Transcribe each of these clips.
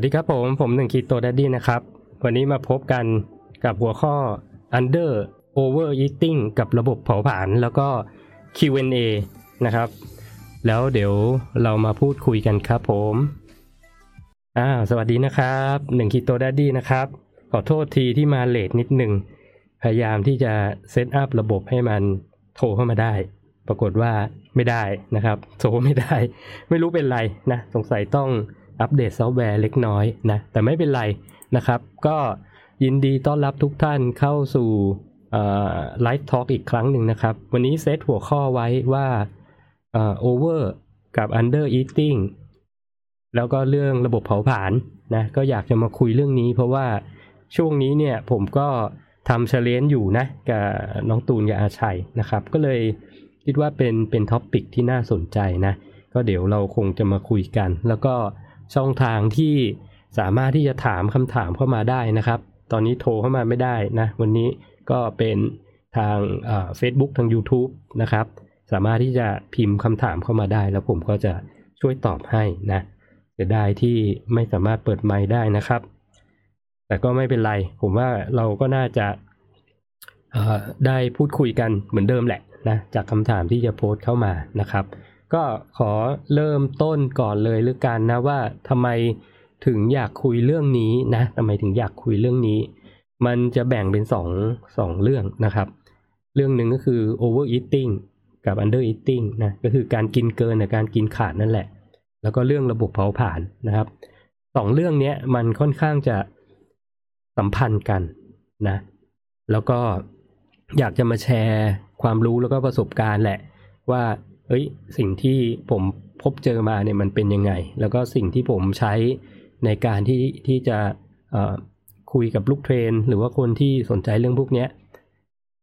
สวัสดีครับผม ผมหนึ่ง Keto Daddy นะครับ วันนี้มาพบกันกับหัวข้อ under overeating กับระบบเผาผลาญแล้วก็ Q&A นะครับ แล้วเดี๋ยวเรามาพูดคุยกันครับผมอ้าสวัสดีนะครับหนึ่ง Keto Daddy นะครับ ขอโทษทีที่มา late นิดหนึ่ง พยายามที่จะ set up ระบบให้มันโทรเข้ามาได้ ปรากฏว่าไม่ได้นะครับ โทรไม่ได้ ไม่รู้เป็นไรนะ สงสัยต้อง อัปเดตซอฟต์แวร์เล็กน้อยนะ แต่ไม่เป็นไรนะครับ ก็ยินดีต้อนรับทุกท่านเข้าสู่ live talk อีกครั้งหนึ่งนะครับ วันนี้เซตหัวข้อไว้ว่า over กับ under eating แล้วก็เรื่องระบบเผาผลาญนะ ก็อยากจะมาคุยเรื่องนี้ เพราะว่าช่วงนี้เนี่ยผมก็ทำ challenge อยู่นะ กับน้องตูนกับอาชัยนะครับ ก็เลยคิดว่าเป็นเป็นท็อปปิกที่น่าสนใจนะ ก็เดี๋ยวเราคงจะมาคุยกัน แล้วก็ ช่องทางที่สามารถที่จะถามคำถามเข้ามาได้นะครับ ตอนนี้โทรเข้ามาไม่ได้นะ วันนี้ก็เป็นทางเฟซบุ๊กทาง YouTube นะครับ สามารถที่จะพิมพ์คำถามเข้ามาได้ แล้วผมก็จะช่วยตอบให้นะจะได้ที่ไม่สามารถเปิดไมค์ได้นะครับ แต่ก็ไม่เป็นไร ผมว่าเราก็น่าจะได้พูดคุยกันเหมือนเดิมแหละนะจากคำถามที่จะโพสต์เข้ามานะครับ ก็ขอเริ่มต้นก่อนเลยหรือกันนะว่าทำไมถึงอยากคุยเรื่องนี้นะทำไมถึงอยากคุยเรื่องนี้ มันจะแบ่งเป็นสองสองเรื่องนะครับ เรื่องหนึ่งก็คือ overeating กับ undereating นะก็คือการกินเกินกับการกินขาดนั่นแหละ แล้วก็เรื่องระบบเผาผลาญนะครับสองเรื่องนี้มันค่อนข้างจะสัมพันธ์กันนะ แล้วก็อยากจะมาแชร์ความรู้แล้วก็ประสบการณ์แหละ ว่า เอ้ยสิ่งที่ผมพบเจอมาเนี่ยมันเป็นยังไง แล้วก็สิ่งที่ผมใช้ในการที่ที่จะคุยกับลูกเทรน หรือว่าคนที่สนใจเรื่องพวกนี้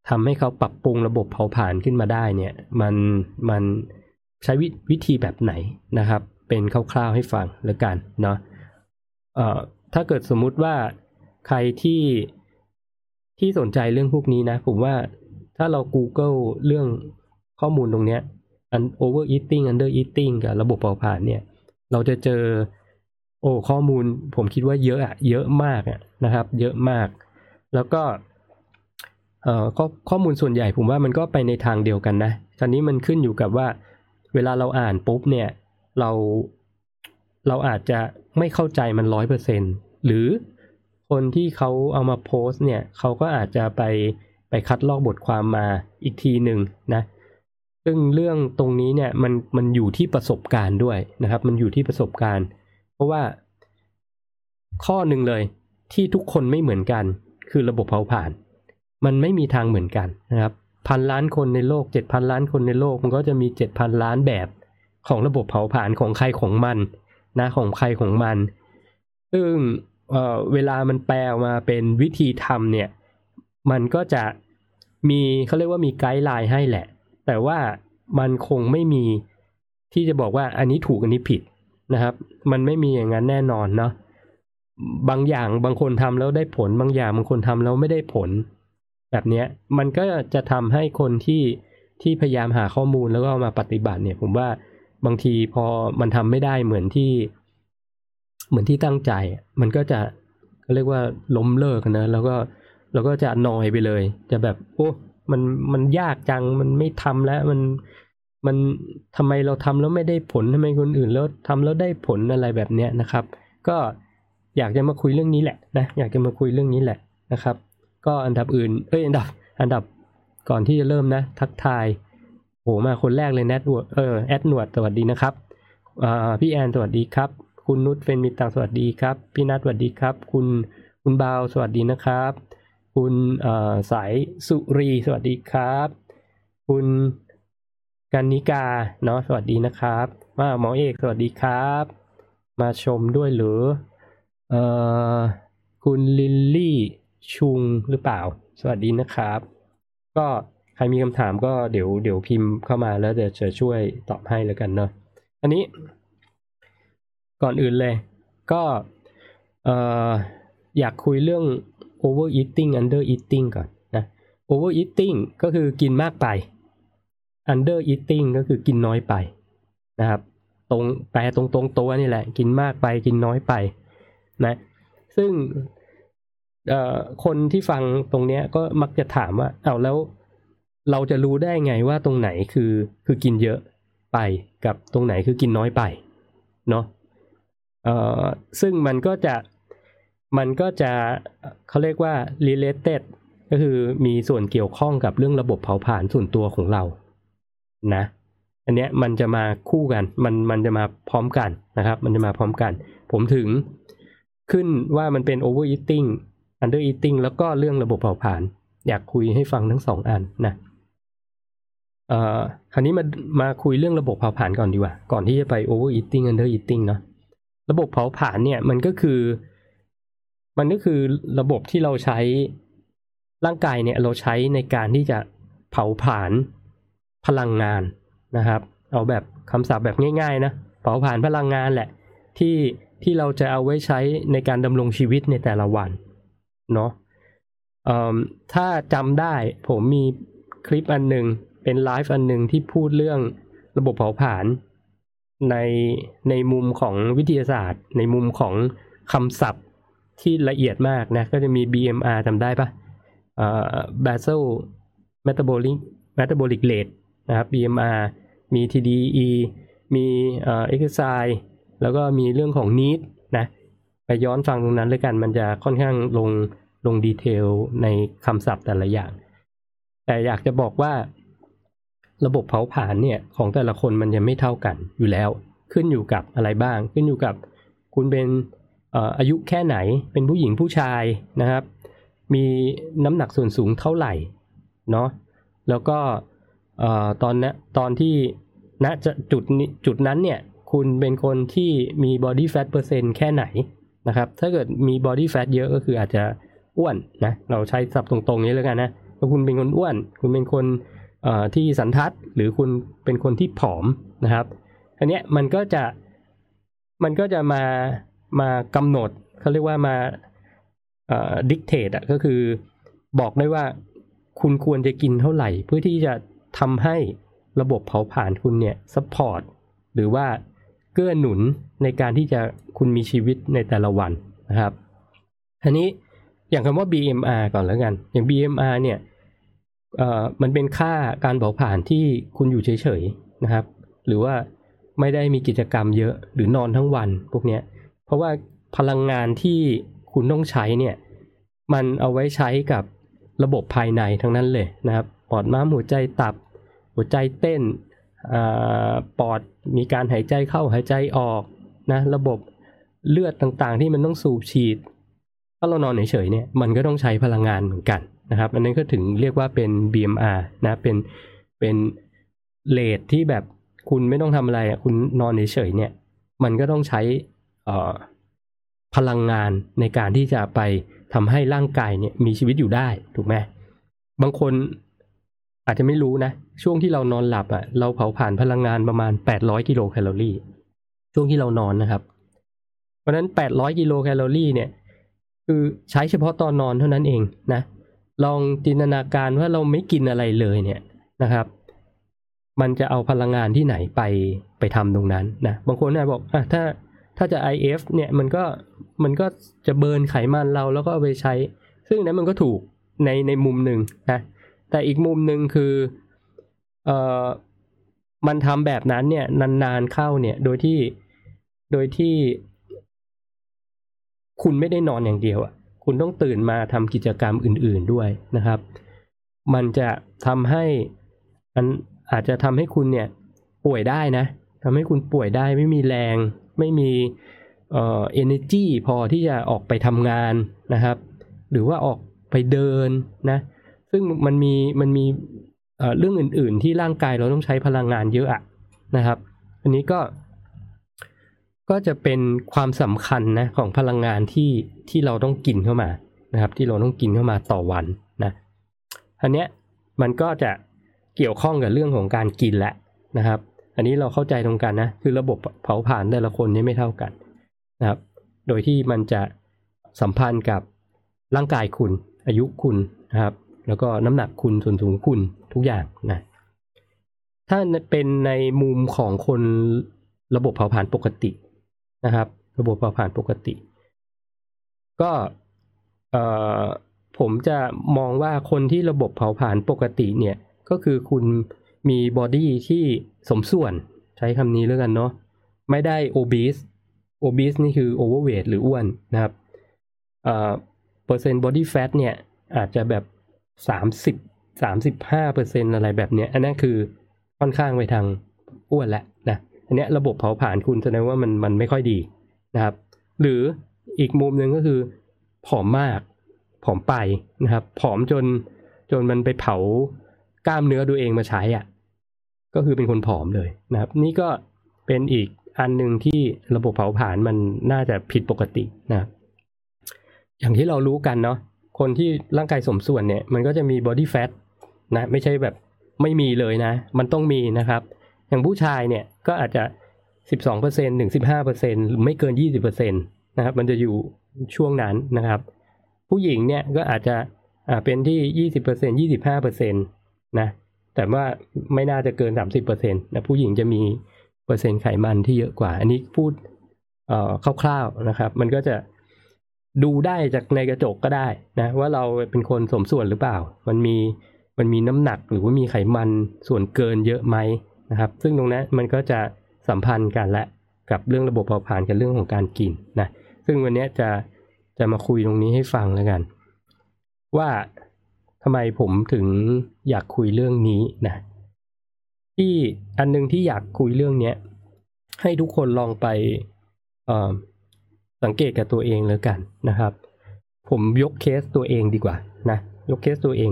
ทำให้เขาปรับปรุงระบบเผาผลาญขึ้นมาได้เนี่ยมันมันใช้ววิธีแบบไหนนะครับ เป็นคร่าวๆให้ฟังแล้วกันเนาะถ้าเกิดสมมุติว่าใครที่ที่สนใจเรื่องพวกนี้นะ ผมว่าถ้าเรา Google เรื่องข้อมูลตรงเนี้ย อัน overeating under eating กับระบบเผาผลาญเนี่ย เราจะเจอ โอ้ข้อมูลผมคิดว่าเยอะอะเยอะมากอะนะครับ เยอะมาก แล้วก็เอ่อข้อข้อมูลส่วนใหญ่ผมว่ามันก็ไปในทางเดียวกันนะตอนนี้มันขึ้นอยู่กับว่าเวลาเราอ่านปุ๊บเนี่ยเราเราอาจจะไม่เข้าใจมันร้อยเปอร์เซ็นหรือคนที่เขาเอามาโพสต์เนี่ยเขาก็อาจจะไปไปคัดลอกบทความมาอีกทีหนึ่งนะ ซึ่งเรื่องตรงนี้เนี่ยมันมันอยู่ที่ประสบการณ์ด้วยนะครับ มันอยู่ที่ประสบการณ์ เพราะว่าข้อหนึ่งเลยที่ทุกคนไม่เหมือนกัน คือระบบเผาผลาญมันไม่มีทางเหมือนกันนะครับพันล้านคนในโลกเจ็ดพันล้านคนในโลก มันก็จะมีเจ็ดพันล้านแบบของระบบเผาผลาญของใครของมันนะของใครของมัน ซึ่งเออเวลามันแปลออกมาเป็นวิธีทำเนี่ย มันก็จะมีเขาเรียกว่ามีไกด์ไลน์ให้แหละ แต่ว่ามันคงไม่มีที่จะบอกว่าอันนี้ถูกอันนี้ผิดนะครับ มันไม่มีอย่างนั้นแน่นอนเนาะบางอย่างบางคนทำแล้วได้ผล บางอย่างบางคนทำแล้วไม่ได้ผล แบบเนี้ยมันก็จะทำให้คนที่ที่พยายามหาข้อมูลแล้วก็มาปฏิบัติเนี่ย ผมว่าบางทีพอมันทำไม่ได้เหมือนที่ เหมือนที่ตั้งใจ มันก็จะเรียกว่าล้มเลิกนะแล้วก็เราก็จะนอยไปเลย จะแบบโอ้ มันมันยากจังมันไม่ทำแล้วมันมันทำไมเราทำแล้วไม่ได้ผลทำไมคนอื่นแล้วทำแล้วได้ผลอะไรแบบเนี้ยนะครับ ก็อยากจะมาคุยเรื่องนี้แหละนะอยากจะมาคุยเรื่องนี้แหละนะครับ ก็อันดับอื่นเอ้ยอันดับ อันดับก่อนที่จะเริ่มนะ ทักทายโหมาคนแรกเลยแนทวเออแอดหนวดสวัสดีนะครับพี่แอนสวัสดีครับ คุณนุชเฟนมิตังสวัสดีครับ พี่นัทสวัสดีครับ คุณคุณบาวสวัสดีนะครับ คุณสายสุรีสวัสดีครับ คุณกันนิกาเนาะสวัสดีนะครับมาหมอเอกสวัสดีครับ มาชมด้วยหรือเอ่อคุณลิลลี่ชุงหรือเปล่า สวัสดีนะครับ ก็ใครมีคำถามก็เดี๋ยวเดี๋ยวพิมพ์เข้ามาแล้วเดี๋ยวจะช่วยตอบให้แล้วกันเนาะอันนี้ ก่อนอื่นเลย ก็เอ่ออยากคุยเรื่อง overeating undereating ก่อนนะ overeating ก็คือกินมากไป undereating ก็คือกินน้อยไปนะครับ ตรงแปลตรงตรงตัวนี่แหละ กินมากไปกินน้อยไปนะ ซึ่งคนที่ฟังตรงเนี้ยก็มักจะถามว่าเอาแล้วเราจะรู้ได้ไงว่าตรงไหนคือคือกินเยอะไปกับตรงไหนคือกินน้อยไปเนาะซึ่งมันก็จะ มันก็จะเขาเรียกว่า related ก็คือมีส่วนเกี่ยวข้องกับเรื่องระบบเผาผลาญส่วนตัวของเรา นะ อันเนี้ยมันจะมาคู่กัน มันมันจะมาพร้อมกันนะครับ มันจะมาพร้อมกัน ผมถึงขึ้นว่ามันเป็น overeating under eating แล้วก็เรื่องระบบเผาผลาญอยากคุยให้ฟังทั้งสองอันนะเอ่อคราวนี้มามาคุยเรื่องระบบเผาผลาญก่อนดีกว่า ก่อนที่จะไป over eating under eating เนาะระบบเผาผลาญเนี่ยมันก็คือ มันก็คือระบบที่เราใช้ร่างกายเนี่ยเราใช้ในการที่จะเผาผลาญพลังงานนะครับ เอาแบบคำศัพท์แบบง่ายๆนะเผาผลาญพลังงานแหละที่ที่เราจะเอาไว้ใช้ในการดำรงชีวิตในแต่ละวันเนาะถ้าจำได้ผมมีคลิปอันหนึ่งเป็นไลฟ์อันหนึ่งที่พูดเรื่องระบบเผาผลาญในในมุมของวิทยาศาสตร์ ในมุมของคำศัพท์ ที่ละเอียดมากนะ ก็จะมี BMR จำได้ปะเอ่อ basal metabolic metabolic rate นะครับ BMR มี TDE มีเอ่อ exercise แล้วก็มีเรื่องของ need นะ ไปย้อนฟังตรงนั้นเลยกัน มันจะค่อนข้างลงลงดีเทลในคำศัพท์แต่ละอย่าง แต่อยากจะบอกว่าระบบเผาผลาญเนี่ยของแต่ละคนมันจะไม่เท่ากันอยู่แล้ว ขึ้นอยู่กับอะไรบ้าง ขึ้นอยู่กับคุณเป็น อายุแค่ไหนเป็นผู้หญิงผู้ชายนะครับ มีน้ำหนักส่วนสูงเท่าไหร่เนาะแล้วก็ตอนนะตอนที่ณจุดจุดนั้นเนี่ยคุณเป็นคนที่มี body fat เปอร์เซ็นต์แค่ไหนนะครับ ถ้าเกิดมี body fat เยอะก็คืออาจจะอ้วนนะเราใช้สับตรงๆนี้แล้วกันนะถ้าคุณเป็นคนอ้วน คุณเป็นคนที่สันทัดหรือคุณเป็นคนที่ผอมนะครับอันนี้มันก็จะมันก็จะมา มากำหนดเขาเรียกว่ามาdictate อะก็คือบอกได้ว่าคุณควรจะกินเท่าไหร่ เพื่อที่จะทำให้ระบบเผาผลาญคุณเนี่ย support หรือว่าเกื้อหนุนในการที่จะคุณมีชีวิตในแต่ละวันนะครับทีนี้อย่างคำว่า BMR ก่อนแล้วกัน อย่าง BMR เนี่ยมันเป็นค่าการเผาผลาญที่คุณอยู่เฉยๆนะครับ หรือว่าไม่ได้มีกิจกรรมเยอะหรือนอนทั้งวันพวกเนี้ย เพราะว่าพลังงานที่คุณต้องใช้เนี่ย มันเอาไว้ใช้กับระบบภายในทั้งนั้นเลยนะครับ ปอดม้ามหัวใจตับ หัวใจเต้นปอดมีการหายใจเข้าหายใจออกนะระบบเลือดต่างๆ ที่มันต้องสูบฉีด ถ้าเรานอนเฉยๆเนี่ยมันก็ต้องใช้พลังงานเหมือนกันนะครับ อันนั้นก็ถึงเรียกว่าเป็น BMR นะเป็นเป็นเลทที่แบบคุณไม่ต้องทำอะไรคุณนอนเฉยๆเนี่ย มันก็ต้องใช้ พลังงานในการที่จะไปทำให้ร่างกายเนี่ยมีชีวิตอยู่ได้ถูกไหมบางคนอาจจะไม่รู้นะ ช่วงที่เรานอนหลับอะ เราเผาผ่านพลังงานประมาณ 800 กิโลแคลอรี่ ช่วงที่เรานอนนะครับ เพราะนั้น 800 กิโลแคลอรี่เนี่ย คือใช้เฉพาะตอนนอนเท่านั้นเองนะ ลองจินตนาการว่าเราไม่กินอะไรเลยเนี่ยนะครับ มันจะเอาพลังงานที่ไหนไปไปทำตรงนั้นนะ บางคนนะบอกอะถ้า ถ้าจะ IF เนี่ยมันก็มันก็จะเบิร์นไขมันเราแล้วก็เอาไปใช้ ซึ่งนั้นมันก็ถูกในในมุมหนึ่งนะแต่อีกมุมหนึ่งคือเอ่อมันทำแบบนั้นเนี่ยนานๆเข้าเนี่ยโดยที่โดยที่ คุณไม่ได้นอนอย่างเดียวอะคุณต้องตื่นมาทำกิจกรรมอื่น ๆด้วยนะครับ มันจะทำให้มันอาจจะทำให้คุณเนี่ยป่วยได้นะทำให้คุณป่วยได้ไม่มีแรง ไม่มีเอ่อ energy พอที่จะออกไปทำงานนะครับ หรือว่าออกไปเดินนะ ซึ่งมันมีมันมีเรื่องอื่น ๆ ที่ร่างกายเราต้องใช้พลังงานเยอะอะนะครับ อันนี้ก็ก็จะเป็นความสำคัญนะของพลังงานที่ที่เราต้องกินเข้ามานะครับ ที่เราต้องกินเข้ามาต่อวันนะอันเนี้ยมันก็จะเกี่ยวข้องกับเรื่องของการกินแหละนะครับ อันนี้เราเข้าใจตรงกันนะ คือระบบเผาผลาญแต่ละคนนี่ไม่เท่ากันนะครับ โดยที่มันจะสัมพันธ์กับร่างกายคุณ อายุคุณนะครับ แล้วก็น้ำหนักคุณส่วนสูงคุณทุกอย่างนะ ถ้าเป็นในมุมของคนระบบเผาผลาญปกตินะครับ ระบบเผาผลาญปกติ ก็เอ่อผมจะมองว่าคนที่ระบบเผาผลาญปกติเนี่ยก็คือคุณ มีบอดี้ที่สมส่วนใช้คำนี้แล้วกันเนาะไม่ได้ obese obese นี่คือ overweight หรืออ้วนนะครับเอ่อเปอร์เซ็นต์ body fat เนี่ยอาจจะแบบสามสิบสามสิบห้าเปอร์เซ็นอะไรแบบเนี้ย อันนั้นคือค่อนข้างไปทางอ้วนแหละนะอันเนี้ยระบบเผาผลาญคุณแสดงว่ามันมันไม่ค่อยดีนะครับ หรืออีกมุมหนึ่งก็คือผอมมากผอมไปนะครับผอมจนจนมันไปเผากล้ามเนื้อตัวเองมาใช้อะ ก็คือเป็นคนผอมเลยนะครับ นี่ก็เป็นอีกอันหนึ่งที่ระบบเผาผลาญมันน่าจะผิดปกตินะอย่างที่เรารู้กันเนาะคนที่ร่างกายสมส่วนเนี่ย มันก็จะมี body fatนะไม่ใช่แบบไม่มีเลยนะ มันต้องมีนะครับ อย่างผู้ชายเนี่ยก็อาจจะ 12%ถึง 15%หรือไม่เกิน 20%นะครับ มันจะอยู่ช่วงนั้นนะครับ ผู้หญิงเนี่ยก็อาจจะอ่าเป็นที่ 20% 25%นะ แต่ว่าไม่น่าจะเกิน 30%นะผู้หญิงจะมีเปอร์เซ็นต์ไขมันที่เยอะกว่า อันนี้พูดเอ่อคร่าวๆนะครับ มันก็จะดูได้จากในกระจกก็ได้นะว่าเราเป็นคนสมส่วนหรือเปล่า มันมีมันมีน้ำหนักหรือว่ามีไขมันส่วนเกินเยอะไหมนะครับ ซึ่งตรงนั้นมันก็จะสัมพันธ์กันและกับเรื่องระบบเผาผลาญกับเรื่องของการกินนะซึ่งวันนี้จะจะมาคุยตรงนี้ให้ฟังแล้วกัน ว่าำไมผมถึงอยากคุยเรื่องนี้นะ ที่อันนึงที่อยากคุยเรื่องเนี้ยให้ทุกคนลองไปสังเกตกับตัวเองแล้วกันนะครับ ผมยกเคสตัวเองดีกว่านะยกเคสตัวเอง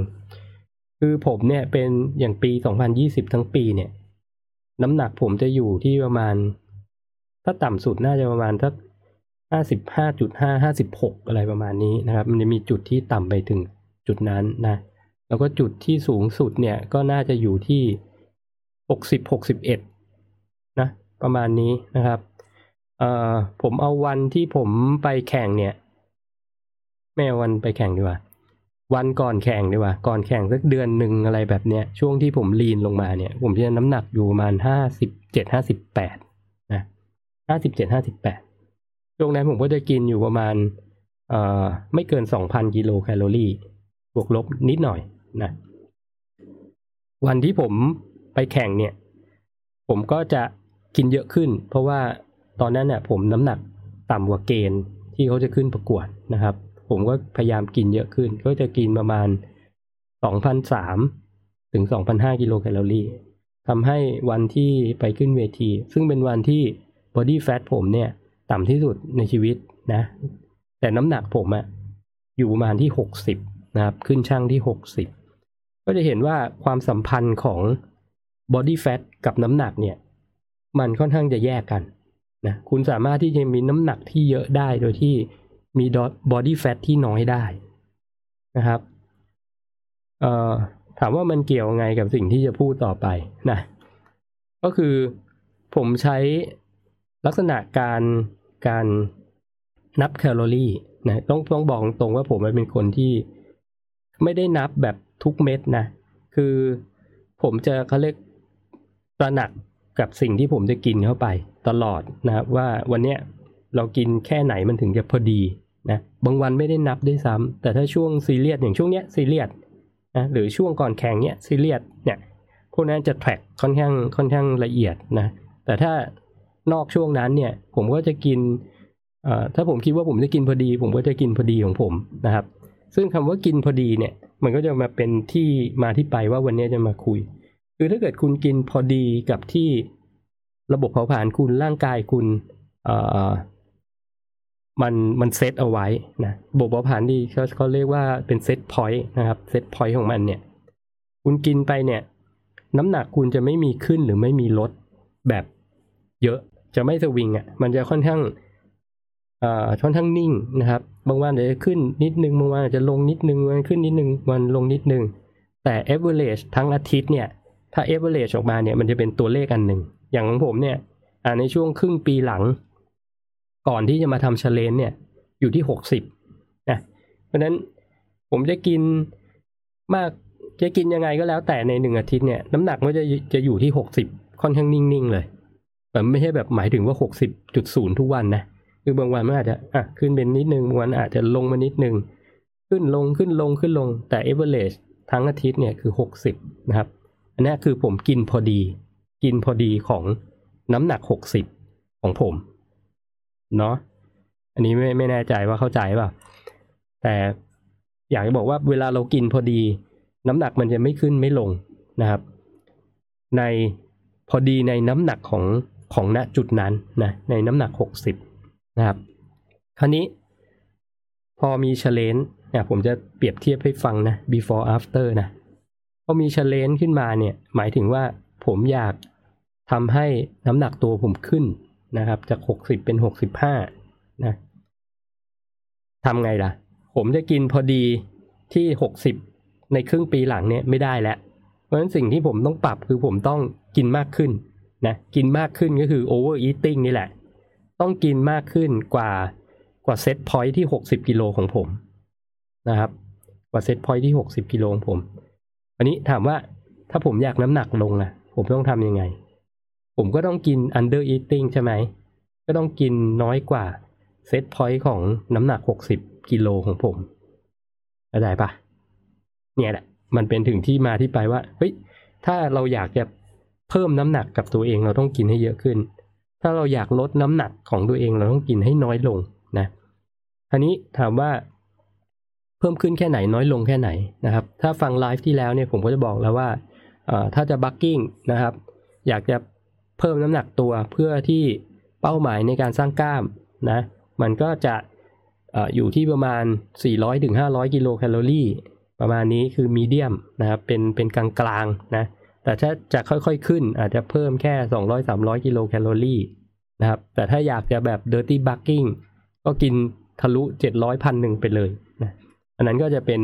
คือผมเนี่ยเป็นอย่างปี 2020 ทั้งปีเนี่ย น้ำหนักผมจะอยู่ที่ประมาณ ถ้าต่ำสุดน่าจะประมาณสักห้าสิบห้าจุดห้าห้าสิบหกอะไรประมาณนี้นะครับ มันจะมีจุดที่ต่ำไปถึง จุดนั้นนะแล้วก็จุดที่สูงสุดเนี่ยก็น่าจะอยู่ที่หกสิบหกสิบเอ็ดนะ ประมาณนี้นะครับเอ่อผมเอาวันที่ผมไปแข่งเนี่ยไม่เอาวันไปแข่งดีกว่า วันก่อนแข่งดีกว่า ก่อนแข่งสักเดือนหนึ่งอะไรแบบเนี้ยช่วงที่ผมลีนลงมาเนี่ย ผมจะน้ำหนักอยู่ประมาณห้าสิบเจ็ดห้าสิบแปดนะห้าสิบเจ็ดห้าสิบแปดช่วงนั้นผมก็จะกินอยู่ประมาณเอ่อไม่เกินสองพันกิโลแคลอรี่ บวกลบนิดหน่อยนะ วันที่ผมไปแข่งเนี่ย ผมก็จะกินเยอะขึ้น เพราะว่าตอนนั้นเนี่ยผมน้ำหนักต่ำกว่าเกณฑ์ที่เขาจะขึ้นประกวดนะครับ ผมก็พยายามกินเยอะขึ้น ก็จะกินประมาณ 2,003 ถึง2,005กิโลแคลอรี่ทำให้วันที่ไปขึ้นเวที ซึ่งเป็นวันที่ body fat ผมเนี่ย ต่ำที่สุดในชีวิตนะ แต่น้ำหนักผมอะอยู่ประมาณที่ 60 นะครับขึ้นช่างที่ 60 ก็จะเห็นว่าความสัมพันธ์ของ body fat กับน้ำหนักเนี่ย มันค่อนข้างจะแยกกันนะคุณสามารถที่จะมีน้ำหนักที่เยอะได้โดยที่มี body fat ที่น้อยได้นะครับเอ่อถามว่ามันเกี่ยวไงกับสิ่งที่จะพูดต่อไปนะก็คือผมใช้ลักษณะการการนับแคลอรี่นะต้องต้องบอกตรงว่าผมเป็นคนที่ ไม่ได้นับแบบทุกเม็ดนะ คือผมจะเขาเรียกตระหนักกับสิ่งที่ผมจะกินเข้าไปตลอดนะครับว่าวันเนี้ยเรากินแค่ไหนมันถึงจะพอดีนะบางวันไม่ได้นับด้วยซ้ำแต่ถ้าช่วงซีเรียสอย่างช่วงเนี้ยซีเรียสนะหรือช่วงก่อนแข่งเนี้ยซีเรียสเนี่ยพวกนั้นจะแทร็กค่อนข้างค่อนข้างละเอียดนะแต่ถ้านอกช่วงนั้นเนี่ยผมก็จะกินถ้าผมคิดว่าผมจะกินพอดี ผมก็จะกินพอดีของผมนะครับ ซึ่งคำว่ากินพอดีเนี่ย มันก็จะมาเป็นที่มาที่ไปว่าวันนี้จะมาคุย คือถ้าเกิดคุณกินพอดีกับที่ระบบเผาผลาญคุณร่างกายคุณเอ่อมันมันเซตเอาไว้นะระบบเผาผลาญที่เขาเขาเรียกว่าเป็น set point นะครับ set point ของมันเนี่ย คุณกินไปเนี่ย น้ำหนักคุณจะไม่มีขึ้นหรือไม่มีลดแบบเยอะจะไม่สวิงอะ มันจะค่อนข้าง ค่อนข้างนิ่งนะครับ บางวันอาจจะขึ้นนิดนึง บางวันอาจจะลงนิดนึง วันขึ้นนิดนึง วันลงนิดนึง แต่ average ทั้งอาทิตย์เนี่ย ถ้า average ออกมาเนี่ยมันจะเป็นตัวเลขอันหนึ่ง อย่างของผมเนี่ยในช่วงครึ่งปีหลัง ก่อนที่จะมาทำ challenge เนี่ย อยู่ที่หกสิบนะเพราะฉะนั้นผมจะกินมากจะกินยังไงก็แล้วแต่ในหนึ่งอาทิตย์เนี่ยน้ำหนักมันจะจะอยู่ที่หกสิบค่อนข้างนิ่งๆเลยแต่ไม่ใช่แบบหมายถึงว่าหกสิบจุดศูนย์ทุกวันนะ คือบางวันมันอาจจะอะขึ้นเป็นนิดนึงบางวันอาจจะลงมานิดนึง ขึ้นลงขึ้นลงขึ้นลงแต่ average ทั้งอาทิตย์เนี่ยคือ 60 นะครับ อันนี้คือผมกินพอดี กินพอดีของน้ำหนัก 60 ของผมเนาะอันนี้ไม่ไม่แน่ใจว่าเข้าใจเปล่าแต่อยากจะบอกว่าเวลาเรากินพอดี น้ำหนักมันจะไม่ขึ้นไม่ลงนะครับ ในพอดีในน้ำหนักของของณจุดนั้นนะในน้ำหนัก 60 นะครับ คราวนี้พอมีเชลเลนเนี่ยผมจะเปรียบเทียบให้ฟังนะ before after นะพอมีเชลเลนขึ้นมาเนี่ย หมายถึงว่าผมอยากทำให้น้ำหนักตัวผมขึ้นนะครับ จาก 60 เป็น 65 นะทำไงล่ะ ผมจะกินพอดีที่ 60 ในครึ่งปีหลังเนี่ยไม่ได้แล้วเพราะฉะนั้นสิ่งที่ผมต้องปรับคือผมต้องกินมากขึ้นนะ กินมากขึ้นก็คือ over eating นี่แหละ ต้องกินมากขึ้นกว่ากว่าเซตพอยที่60กิโลของผมนะครับ กว่าเซตพอยที่60กิโลของผม อันนี้ถามว่าถ้าผมอยากน้ำหนักลงนะผมต้องทำยังไง ผมก็ต้องกิน under eating ใช่ไหม ก็ต้องกินน้อยกว่าเซตพอยต์ของน้ำหนัก60กิโลของผมเข้าใจปะเนี่ยแหละ มันเป็นถึงที่มาที่ไปว่า เฮ้ย ถ้าเราอยากจะเพิ่มน้ำหนักกับตัวเองเราต้องกินให้เยอะขึ้น ถ้าเราอยากลดน้ำหนักของตัวเองเราต้องกินให้น้อยลงนะทีนี้ถามว่าเพิ่มขึ้นแค่ไหนน้อยลงแค่ไหนนะครับ ถ้าฟังไลฟ์ที่แล้วเนี่ยผมก็จะบอกแล้วว่าถ้าจะบักกิ้งนะครับ อยากจะเพิ่มน้ำหนักตัวเพื่อที่เป้าหมายในการสร้างกล้ามนะมันก็จะอยู่ที่ประมาณ 400-500 กิโลแคลอรี่ประมาณนี้คือมีเดียมนะครับเป็นเป็นกลางกลางนะ แต่ถ้าจะค่อยๆขึ้นอาจจะเพิ่มแค่ 200-300 กิโลแคลอรี่นะครับ แต่ถ้าอยากจะแบบ dirty bucking ก็กินทะลุ 700พันหนึ่งไปเลยนะ อันนั้นก็จะเป็น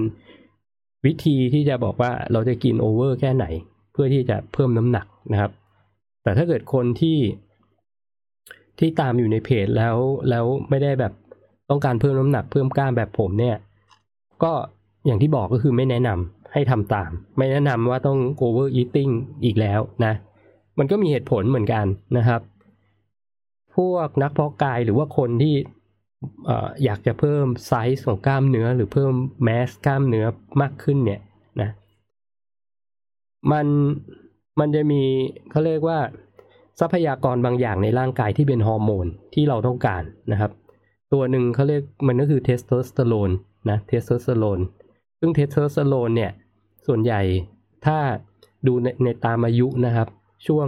วิธีที่จะบอกว่าเราจะกินโอเวอร์แค่ไหน เพื่อที่จะเพิ่มน้ำหนักนะครับ แต่ถ้าเกิดคนที่ที่ตามอยู่ในเพจแล้วแล้วไม่ได้แบบต้องการเพิ่มน้ำหนักเพิ่มกล้ามแบบผมเนี่ย ก็อย่างที่บอกก็คือไม่แนะนำ ให้ทำตาม ไม่แนะนำว่าต้อง over eating อีกแล้วนะ มันก็มีเหตุผลเหมือนกันนะครับ พวกนักเพาะกายหรือว่าคนที่อยากจะเพิ่มไซส์ของกล้ามเนื้อหรือเพิ่ม mass กล้ามเนื้อมากขึ้นเนี่ยนะ มันมันจะมีเขาเรียกว่าทรัพยากรบางอย่างในร่างกายที่เป็นฮอร์โมนที่เราต้องการนะครับ ตัวหนึ่งเขาเรียกมันก็คือเทสโทสเตอโรนนะเทสโทสเตอโรนซึ่งเทสโทสเตอโรนเนี่ย ส่วนใหญ่ถ้าดูในในตามอายุนะครับ ช่วง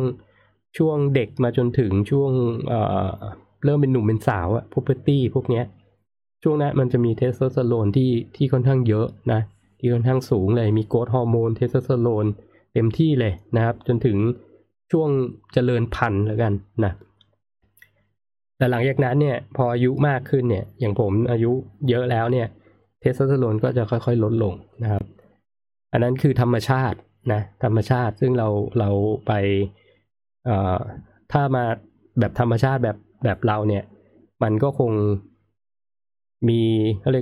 ช่วงเด็กมาจนถึงช่วงเอ่อเริ่มเป็นหนุ่มเป็นสาวอะพ u เ e r t y พวกเนี้ย ช่วงนั้นมันจะมีเทสโทสเตอโรนที่ที่ค่อนข้างเยอะนะ ที่ค่อนข้างสูงเลย มี growth hormone เทสโทสเตอโรนเต็มที่เลยนะครับ จนถึงช่วงเจริญพันธุ์แล้วกันนะแต่หลังจากนั้นเนี่ยพออายุมากขึ้นเนี่ย อย่างผมอายุเยอะแล้วเนี่ย เทสโทสเตอโรนก็จะค่อยๆ ลดลงนะครับ อันนั้นคือธรรมชาตินะธรรมชาติซึ่งเราเราไปเอ่อถ้ามาแบบธรรมชาติแบบแบบเราเนี่ย มันก็คงมีอะไร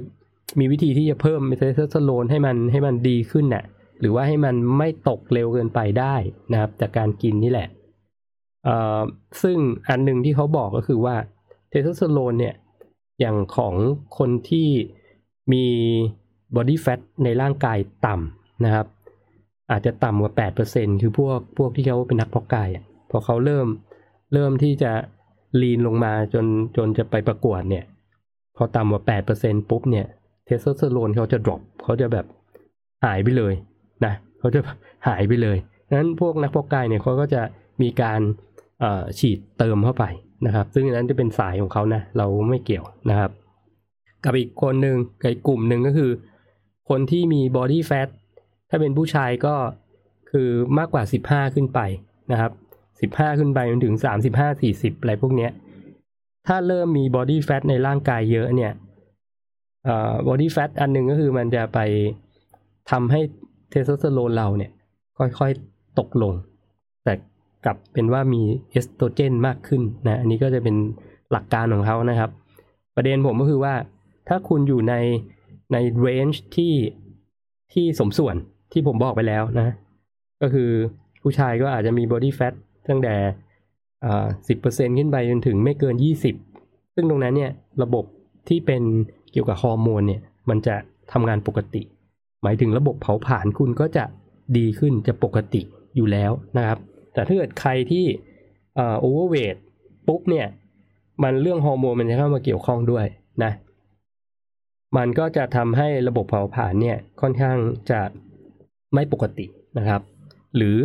มีวิธีที่จะเพิ่มเทสโทสเตอโรนให้มันให้มันดีขึ้นน่ะหรือว่าให้มันไม่ตกเร็วเกินไปได้นะครับ จากการกินนี่แหละซึ่งอันหนึ่งที่เขาบอกก็คือว่าเทสโทสเตอโรนเนี่ย อย่างของคนที่มี body fat ในร่างกายต่ำ นะครับ อาจจะต่ำกว่า 8%คือพวกพวกที่เขาเป็นนักเพาะกายอะพอเขาเริ่มเริ่มที่จะ lean ลงมาจนจนจะไปประกวดเนี่ย พอต่ำกว่า 8%ปุ๊บเนี่ยเทสโทสเตอโรนเขาจะ drop เขาจะแบบหายไปเลยนะเขาจะหายไปเลยนั้นพวกนักเพาะกายเนี่ยเขาก็จะมีการฉีดเติมเข้าไปนะครับ ซึ่งนั้นจะเป็นสายของเขานะ เราไม่เกี่ยวนะครับ กับอีกคนหนึ่งกับกลุ่มหนึ่งก็คือ คนที่มี body fat ถ้าเป็นผู้ชายก็คือมากกว่า 15 ขึ้นไปนะครับ 15 ขึ้นไปจนถึง 35 40 อะไรพวกเนี้ย ถ้าเริ่มมี body fat ในร่างกายเยอะเนี่ย body fat อันหนึ่งก็คือมันจะไปทำให้เทสโทสเตอโรนเราเนี่ย ค่อยๆตกลง แต่กลับเป็นว่ามีเอสโตรเจนมากขึ้นนะ อันนี้ก็จะเป็นหลักการของเขานะครับ ประเด็นผมก็คือว่าถ้าคุณอยู่ในใน range ที่ที่สมส่วน ที่ผมบอกไปแล้วนะ ก็คือผู้ชายก็อาจจะมี body fat ตั้งแต่สิบเปอร์เซ็นต์ขึ้นไปจนถึงไม่เกินยี่สิบซึ่งตรงนั้นเนี่ยระบบที่เป็นเกี่ยวกับฮอร์โมนเนี่ยมันจะทำงานปกติ หมายถึงระบบเผาผลาญคุณก็จะดีขึ้นจะปกติอยู่แล้วนะครับ แต่ถ้าเกิดใครที่ overweight ปุ๊บเนี่ย มันเรื่องฮอร์โมนมันจะเข้ามาเกี่ยวข้องด้วยนะ มันก็จะทำให้ระบบเผาผลาญเนี่ยค่อนข้างจะ ไม่ปกตินะครับ หรือ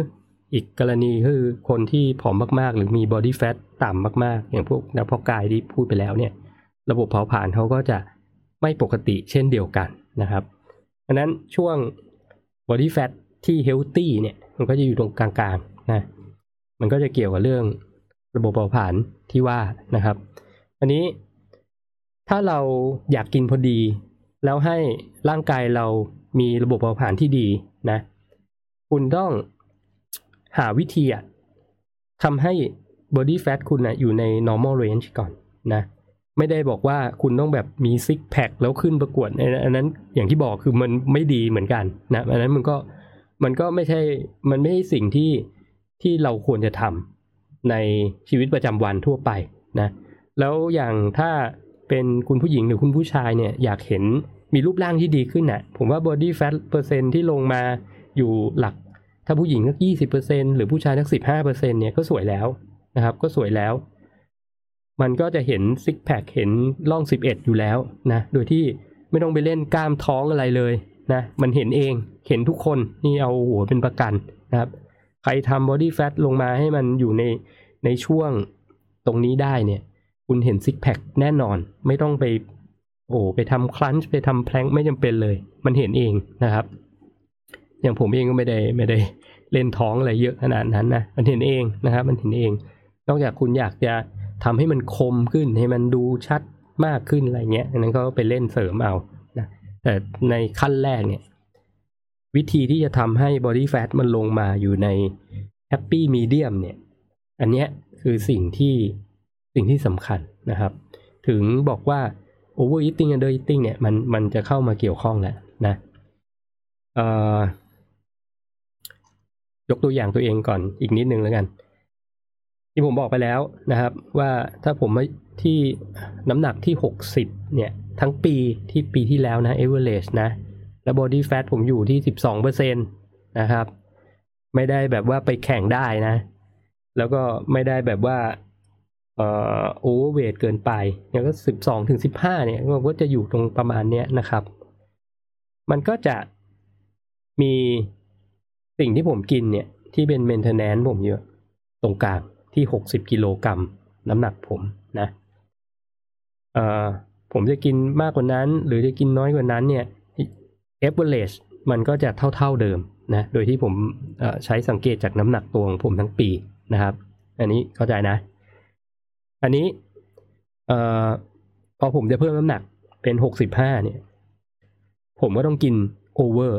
อีกกรณีคือคนที่ผอมมากๆ หรือมี body fatต่ำมากๆ อย่างพวกนักเพาะกายที่พูดไปแล้วเนี่ย ระบบเผาผลาญเขาก็จะไม่ปกติเช่นเดียวกันนะครับดังนั้นช่วง body fat ที่ healthy เนี่ยมันก็จะอยู่ตรงกลางๆนะมันก็จะเกี่ยวกับเรื่องระบบเผาผลาญที่ว่านะครับ อันนี้ถ้าเราอยากกินพอดี แล้วให้ร่างกายเรามีระบบเผาผลาญที่ดี นะ คุณต้องหาวิธีอะทำให้ body fat คุณนะอยู่ใน normal range ก่อนนะ ไม่ได้บอกว่าคุณต้องแบบมีซิกแพคแล้วขึ้นประกวดอันนั้นอย่างที่บอกคือมันไม่ดีเหมือนกันนะอันนั้นมันก็มันก็ไม่ใช่มันไม่ใช่สิ่งที่ที่เราควรจะทำในชีวิตประจำวันทั่วไปนะ แล้วอย่างถ้าเป็นคุณผู้หญิงหรือคุณผู้ชายเนี่ยอยากเห็น มีรูปร่างที่ดีขึ้นน่ะ ผมว่า body fat เปอร์เซ็นต์ที่ลงมาอยู่หลัก ถ้าผู้หญิงสักยี่สิบเปอร์เซ็นต์หรือผู้ชายสักสิบห้าเปอร์เซ็นต์เนี่ยก็สวยแล้วนะครับ ก็สวยแล้ว มันก็จะเห็น six pack เห็นร่องสิบเอ็ดอยู่แล้วนะ โดยที่ไม่ต้องไปเล่นกล้ามท้องอะไรเลยนะ มันเห็นเอง เห็นทุกคน นี่เอาหัวเป็นประกันนะครับ ใครทำ body fat ลงมาให้มันอยู่ในในช่วงตรงนี้ได้เนี่ย คุณเห็นซิกแพคแน่นอน ไม่ต้องไป โอ้ไปทำคลันช์ไปทำแพลงไม่จำเป็นเลย มันเห็นเองนะครับ อย่างผมเองก็ไม่ได้ไม่ได้เล่นท้องอะไรเยอะขนาดนั้นนะมันเห็นเองนะครับ มันเห็นเอง นอกจากคุณอยากจะทำให้มันคมขึ้นให้มันดูชัดมากขึ้นอะไรเงี้ยอันนั้นก็ไปเล่นเสริมเอานะแต่ในขั้นแรกเนี่ย วิธีที่จะทำให้บอดี้แฟทมันลงมาอยู่ในhappy medium เนี่ย อันเนี้ยคือสิ่งที่สิ่งที่สำคัญนะครับ ถึงบอกว่า over eating under eating เนี่ยมันมันจะเข้ามาเกี่ยวข้องแหละนะยกตัวอย่างตัวเองก่อนอีกนิดนึงแล้วกัน ที่ผมบอกไปแล้วนะครับ ว่าถ้าผมที่น้ำหนักที่ 60 เนี่ย ทั้งปีที่ปีที่แล้วนะ average นะ แล้ว body fat ผมอยู่ที่ 12%นะครับ ไม่ได้แบบว่าไปแข่งได้นะ แล้วก็ไม่ได้แบบว่า เอ่อ overweight เกินไปเนี่ยก็12ถึง15เนี่ยก็จะอยู่ตรงประมาณเนี้ยนะครับ มันก็จะมีสิ่งที่ผมกินเนี่ย ที่เป็น maintenance ผมเยอะ ตรงกลางที่60กิโลกรัมน้ำหนักผมนะเอ่อผมจะกินมากกว่านั้น หรือจะกินน้อยกว่านั้นเนี่ย average มันก็จะเท่า ๆเดิมนะ โดยที่ผมใช้สังเกตจากน้ำหนักตัวของผมทั้งปีนะครับ อันนี้เข้าใจนะ อันนี้เอ่อพอผมจะเพิ่มน้ำหนักเป็น65เนี่ย ผมก็ต้องกิน over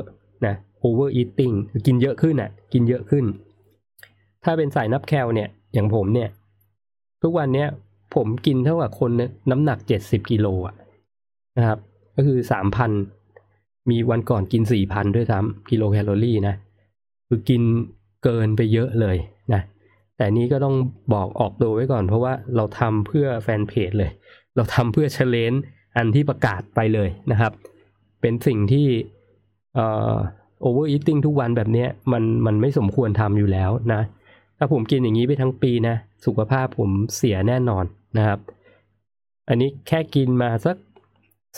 นะ over eating คือกินเยอะขึ้นอะ กินเยอะขึ้น ถ้าเป็นสายนับแคลเนี่ย อย่างผมเนี่ย ทุกวันเนี้ยผมกินเท่ากับคนน้ำหนักเจ็ดสิบกิโลอะนะครับ ก็คือสามพันมีวันก่อนกินสี่พันด้วยซ้ำกิโลแคลอรี่นะ คือกินเกินไปเยอะเลย แต่นี้ก็ต้องบอกออกตัวไว้ก่อน เพราะว่าเราทำเพื่อแฟนเพจเลย เราทำเพื่อ challenge อันที่ประกาศไปเลยนะครับ เป็นสิ่งที่เอ่อ over eating ทุกวันแบบนี้มันมันไม่สมควรทำอยู่แล้วนะ ถ้าผมกินอย่างนี้ไปทั้งปีนะ สุขภาพผมเสียแน่นอนนะครับ อันนี้แค่กินมาสัก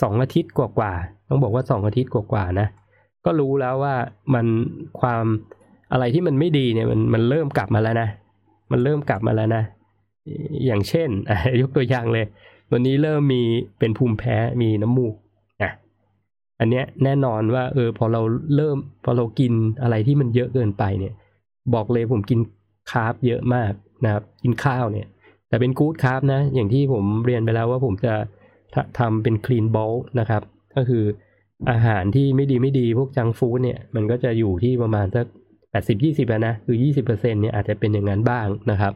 สองอาทิตย์กว่าๆต้องบอกว่าสองอาทิตย์กว่าๆนะ ก็รู้แล้วว่ามันความอะไรที่มันไม่ดีเนี่ยมันมันเริ่มกลับมาแล้วนะ มันเริ่มกลับมาแล้วนะ อย่างเช่นยกตัวอย่างเลย วันนี้เริ่มมีเป็นภูมิแพ้มีน้ำมูกนะอันเนี้ยแน่นอนว่า เออ พอเราเริ่มพอเรากินอะไรที่มันเยอะเกินไปเนี่ย บอกเลยผมกินคาร์บเยอะมากนะครับ กินข้าวเนี่ย แต่เป็นกู๊ดคาร์บนะ อย่างที่ผมเรียนไปแล้วว่าผมจะทำเป็นคลีนบอลนะครับ ก็คืออาหารที่ไม่ดีไม่ดีพวกจังฟู้ดเนี่ย มันก็จะอยู่ที่ประมาณสัก แปดสิบยี่สิบนะคือยี่สิบเปอร์เซ็นเนี่ยอาจจะเป็นอย่างนั้นบ้างนะครับ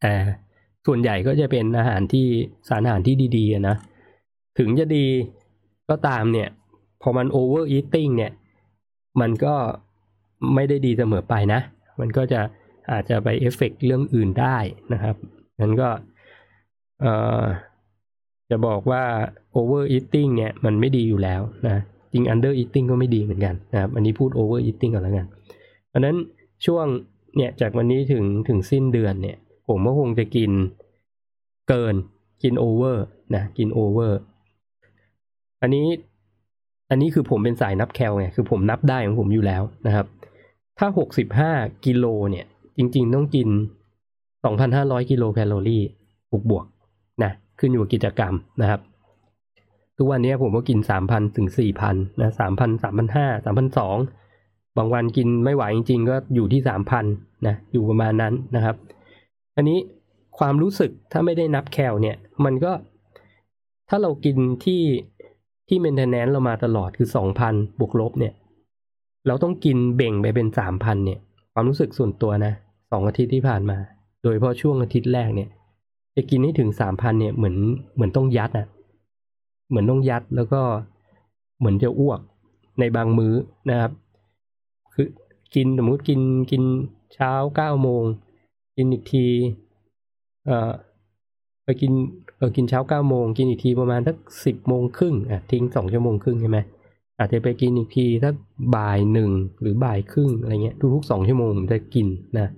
แต่ส่วนใหญ่ก็จะเป็นอาหารที่สารอาหารที่ดีๆนะถึงจะดีก็ตามเนี่ย พอมัน over eating เนี่ย มันก็ไม่ได้ดีเสมอไปนะ มันก็จะอาจจะไปเอฟเฟกเรื่องอื่นได้นะครับนั้นก็จะบอกว่า over eating เนี่ย มันไม่ดีอยู่แล้วนะจริง under eating ก็ไม่ดีเหมือนกันนะครับ อันนี้พูด over eating ก่อนแล้วกัน เพราะนั้นช่วงเนี่ยจากวันนี้ถึงถึงสิ้นเดือนเนี่ย ผมก็คงจะกินเกินกิน over นะกิน over อันนี้อันนี้คือผมเป็นสายนับแคลไงคือผมนับได้ของผมอยู่แล้วนะครับ ถ้า65กิโลเนี่ย จริง ๆ ต้องกิน2,500กิโลแคลอรี่บวกบวกนะขึ้นอยู่กับกิจกรรมนะครับ ทุกวันนี้ผมก็กิน3,000ถึง4,000นนะ3,000 3,500 3,200 บางวันกินไม่ไหวจริง ๆ ก็อยู่ที่3,000นนะอยู่ประมาณนั้นนะครับ อันนี้ความรู้สึกถ้าไม่ได้นับแคลเนี่ย มันก็ถ้าเรากินที่ที่เมนเทนแนนเรามาตลอดคือ2,000บวกลบเนี่ย เราต้องกินเบ่งไปเป็นสามพันเนี่ย ความรู้สึกส่วนตัวนะสองอาทิตย์ที่ผ่านมา โดยเฉพาะช่วงอาทิตย์แรกเนี่ย จะกินให้ถึงสามพันเนี่ยเหมือนเหมือนต้องยัดอะเหมือนต้องยัดแล้วก็เหมือนจะอ้วกในบางมื้อนะครับ กินสมมติกินกินเช้าเก้าโมง กินอีกที เอ่อไปกินเออกินเช้าเก้าโมงกินอีกทีประมาณสักสิบโมงครึ่งอะทิ้งสองชั่วโมงครึ่งใช่ไหมอาจจะไปกินอีกทีถ้าบ่ายหนึ่งหรือบ่ายครึ่งอะไรเงี้ยทุกๆสองชั่วโมงจะกินนะ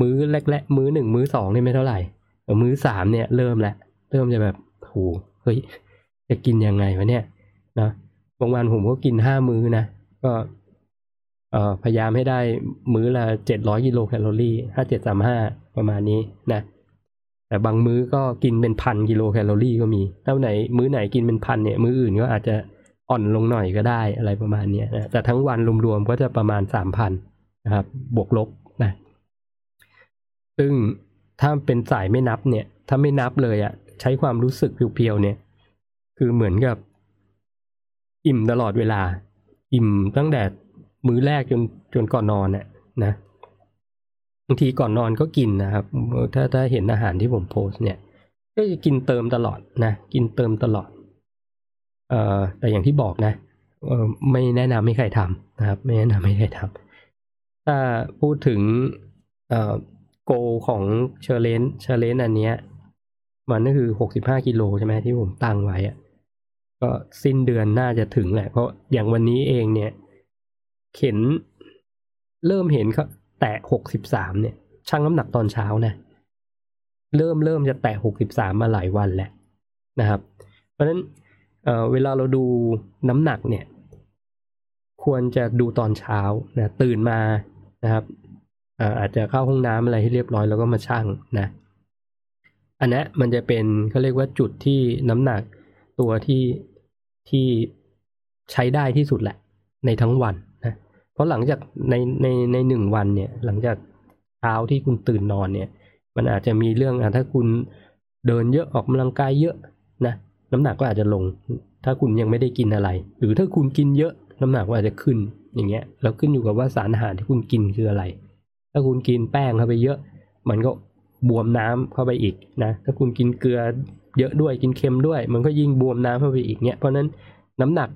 มื้อแรกๆมื้อหนึ่งมื้อสองเนี่ยไม่เท่าไหร่แต่มื้อสามเนี่ยเริ่มแล้วเริ่มจะแบบโหเฮ้ยจะกินยังไงวะเนี่ยนะบางวันผมก็กินห้ามื้อนะก็ พยายามให้ได้มื้อละเจ็ดร้อยกิโลแคลอรี่ห้าเจ็ดสามห้าประมาณนี้นะแต่บางมื้อก็กินเป็นพันกิโลแคลอรี่ก็มีถ้าไหนมื้อไหนกินเป็นพันเนี่ย มื้ออื่นก็อาจจะอ่อนลงหน่อยก็ได้อะไรประมาณเนี้ยนะแต่ทั้งวันรวมๆก็จะประมาณสามพันนะครับ บวกลบนะซึ่งถ้าเป็นสายไม่นับเนี่ย ถ้าไม่นับเลยอะ่ะ ใช้ความรู้สึกเพียวๆเนี่ย คือเหมือนกับ อิ่มตลอดเวลา อิ่มตั้งแต่ มื้อแรกจนจนก่อนนอนน่ะนะบางทีก่อนนอนก็กินนะครับ ถ้าถ้าเห็นอาหารที่ผมโพสเนี่ย ก็จะกินเติมตลอดนะกินเติมตลอด เอ่อแต่อย่างที่บอกนะเออไม่แนะนำให้ใครทำนะครับ ไม่แนะนำให้ใครทถ้าพูดถึงเอ่อ goal ของ challenge challenge อันเนี้ย มันก็คือหกสิบห้ากิโลใช่ไหมที่ผมตั้งไว้อะก็สิ้นเดือนน่าจะถึงแหละ เพราะอย่างวันนี้เองเนี่ย เข็มเริ่มเห็นเขาแตะหกสิบสามเนี่ยชั่งน้ำหนักตอนเช้านะ เริ่มเริ่มจะแตะหกสิบสามมาหลายวันแล้วนะครับ เพราะฉะนั้นเวลาเราดูน้ำหนักเนี่ย ควรจะดูตอนเช้านะตื่นมานะครับอาจจะเข้าห้องน้ำอะไรให้เรียบร้อยแล้วก็มาชั่งนะ อันนี้มันจะเป็นเขาเรียกว่าจุดที่น้ำหนักตัวที่ที่ใช้ได้ที่สุดแหละ ในทั้งวัน เพราะหลังจากในในในหนึ่งวันเนี่ย หลังจากเช้าที่คุณตื่นนอนเนี่ย มันอาจจะมีเรื่องอะถ้าคุณเดินเยอะออกกำลังกายเยอะนะน้ำหนักก็อาจจะลง ถ้าคุณยังไม่ได้กินอะไร หรือถ้าคุณกินเยอะ น้ำหนักก็อาจจะขึ้นอย่างเงี้ยแล้วขึ้นอยู่กับว่าสารอาหารที่คุณกินคืออะไร ถ้าคุณกินแป้งเข้าไปเยอะ มันก็บวมน้ำเข้าไปอีกนะถ้าคุณกินเกลือเยอะด้วยกินเค็มด้วย มันก็ยิ่งบวมน้ำเข้าไปอีกเนี่ยเพราะฉะนั้นน้ำหนัก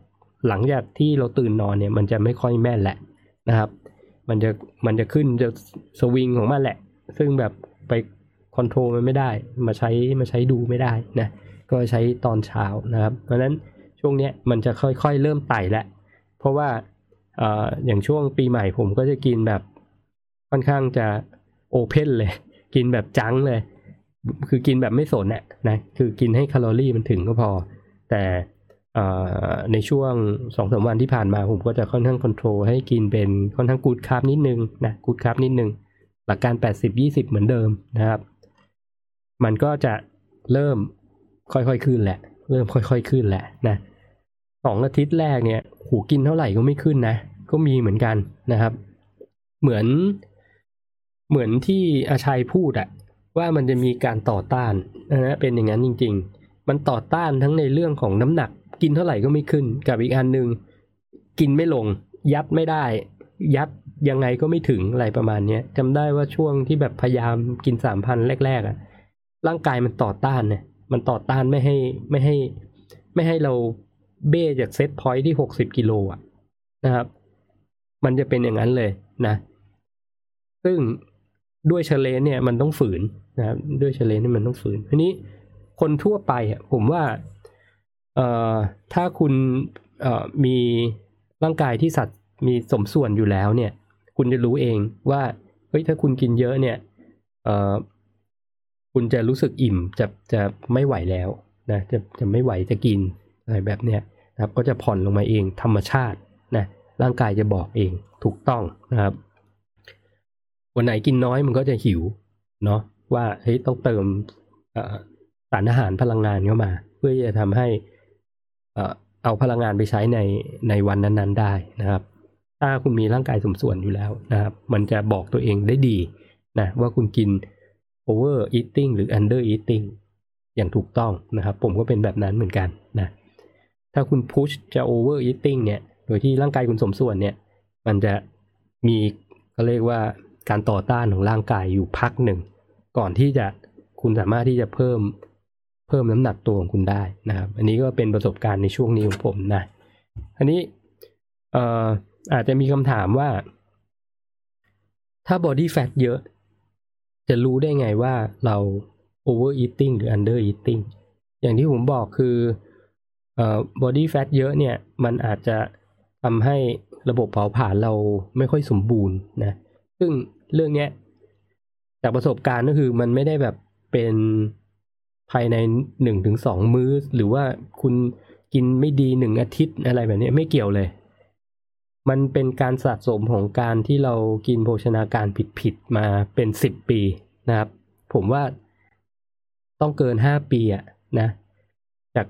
หลังจากที่เราตื่นนอนเนี่ยมันจะไม่ค่อยแม่นแหละ นะครับ มันจะมันจะขึ้นจะสวิงของมันแหละ ซึ่งแบบไป control มันไม่ได้ มาใช้มาใช้ดูไม่ได้นะ ก็ใช้ตอนเช้านะครับ เพราะนั้นช่วงเนี้ยมันจะค่อยๆเริ่มไต่แล้ว เพราะว่าเอ่ออย่างช่วงปีใหม่ผมก็จะกินแบบค่อนข้างจะ open เลย กินแบบ junk เลย คือกินแบบไม่สนน่ะนะ คือกินให้แคลอรี่มันถึงก็พอ แต่ ในช่วงสองสามวันที่ผ่านมาผมก็จะค่อนข้าง control ให้กินเป็นค่อนข้างกูดคาร์บนิดนึงนะกูดคาร์บนิดนึง หลักการ 80-20 เหมือนเดิมนะครับ มันก็จะเริ่มค่อยๆขึ้นแหละ เริ่มค่อยๆขึ้นแหละนะสองอาทิตย์แรกเนี่ยหูกินเท่าไหร่ก็ไม่ขึ้นนะ ก็มีเหมือนกันนะครับ เหมือนเหมือนที่อาชัยพูดอะว่ามันจะมีการต่อต้านนะเป็นอย่างนั้นจริง ๆ มันต่อต้านทั้งในเรื่องของน้ำหนัก กินเท่าไหร่ก็ไม่ขึ้น กับอีกอันหนึ่งกินไม่ลง ยัดไม่ได้ ยัดยังไงก็ไม่ถึงอะไรประมาณเนี้ยจำได้ว่าช่วงที่แบบพยายามกินสามพันแรกๆอะร่างกายมันต่อต้านเนี่ยมันต่อต้านไม่ให้ไม่ให้ ไม่ให้เราเบ้จากเซตพอยท์ที่หกสิบกิโลอะนะครับ มันจะเป็นอย่างนั้นเลยนะ ซึ่งด้วยเชลเลนเนี่ยมันต้องฝืนนะครับ ด้วยเชลเลนเนี่ยมันต้องฝืนทีนี้คนทั่วไปอะผมว่า เอ่อถ้าคุณเอ่อมีร่างกายที่สัดมีสมส่วนอยู่แล้วเนี่ย คุณจะรู้เองว่าเฮ้ยถ้าคุณกินเยอะเนี่ยเอ่อคุณจะรู้สึกอิ่มจะจะไม่ไหวแล้วนะจะจะไม่ไหวจะกินอะไรแบบเนี้ยนะครับ ก็จะผ่อนลงมาเองธรรมชาตินะร่างกายจะบอกเองถูกต้องนะครับวันไหนกินน้อยมันก็จะหิวเนาะว่าเฮ้ยต้องเติมสารอาหารพลังงานเข้ามา เพื่อจะทำให้ เอาพลังงานไปใช้ในในวันนั้นๆ ได้นะครับ ถ้าคุณมีร่างกายสมส่วนอยู่แล้วนะครับ มันจะบอกตัวเองได้ดีนะว่าคุณกิน over eating หรือ under eating อย่างถูกต้องนะครับ ผมก็เป็นแบบนั้นเหมือนกันนะถ้าคุณ push จะ over eating เนี่ย โดยที่ร่างกายคุณสมส่วนเนี่ย มันจะมีเขาเรียกว่าการต่อต้านของร่างกายอยู่พักหนึ่ง ก่อนที่จะคุณสามารถที่จะเพิ่ม พิ่มน้ำหนักตัวของคุณได้นะครับ อันนี้ก็เป็นประสบการณ์ในช่วงนี้ของผมนะอันนี้เอ่ออาจจะมีคำถามว่า ถ้า body fat เยอะ จะรู้ได้ไงว่าเรา over eating หรือ under eating อย่างที่ผมบอกคือเอ่อ body fat เยอะเนี่ย มันอาจจะทำให้ระบบเผาผลาญเราไม่ค่อยสมบูรณ์นะ ซึ่งเรื่องเนี้ยจากประสบการณ์ก็คือมันไม่ได้แบบเป็น ภายในหนึ่งถึงสองมื้อ หรือว่าคุณกินไม่ดีหนึ่งอาทิตย์อะไรแบบนี้ไม่เกี่ยวเลย มันเป็นการสะสมของการที่เรากินโภชนาการผิดๆมาเป็นสิบปีนะครับ ผมว่าต้องเกินห้าปีอะนะ จาก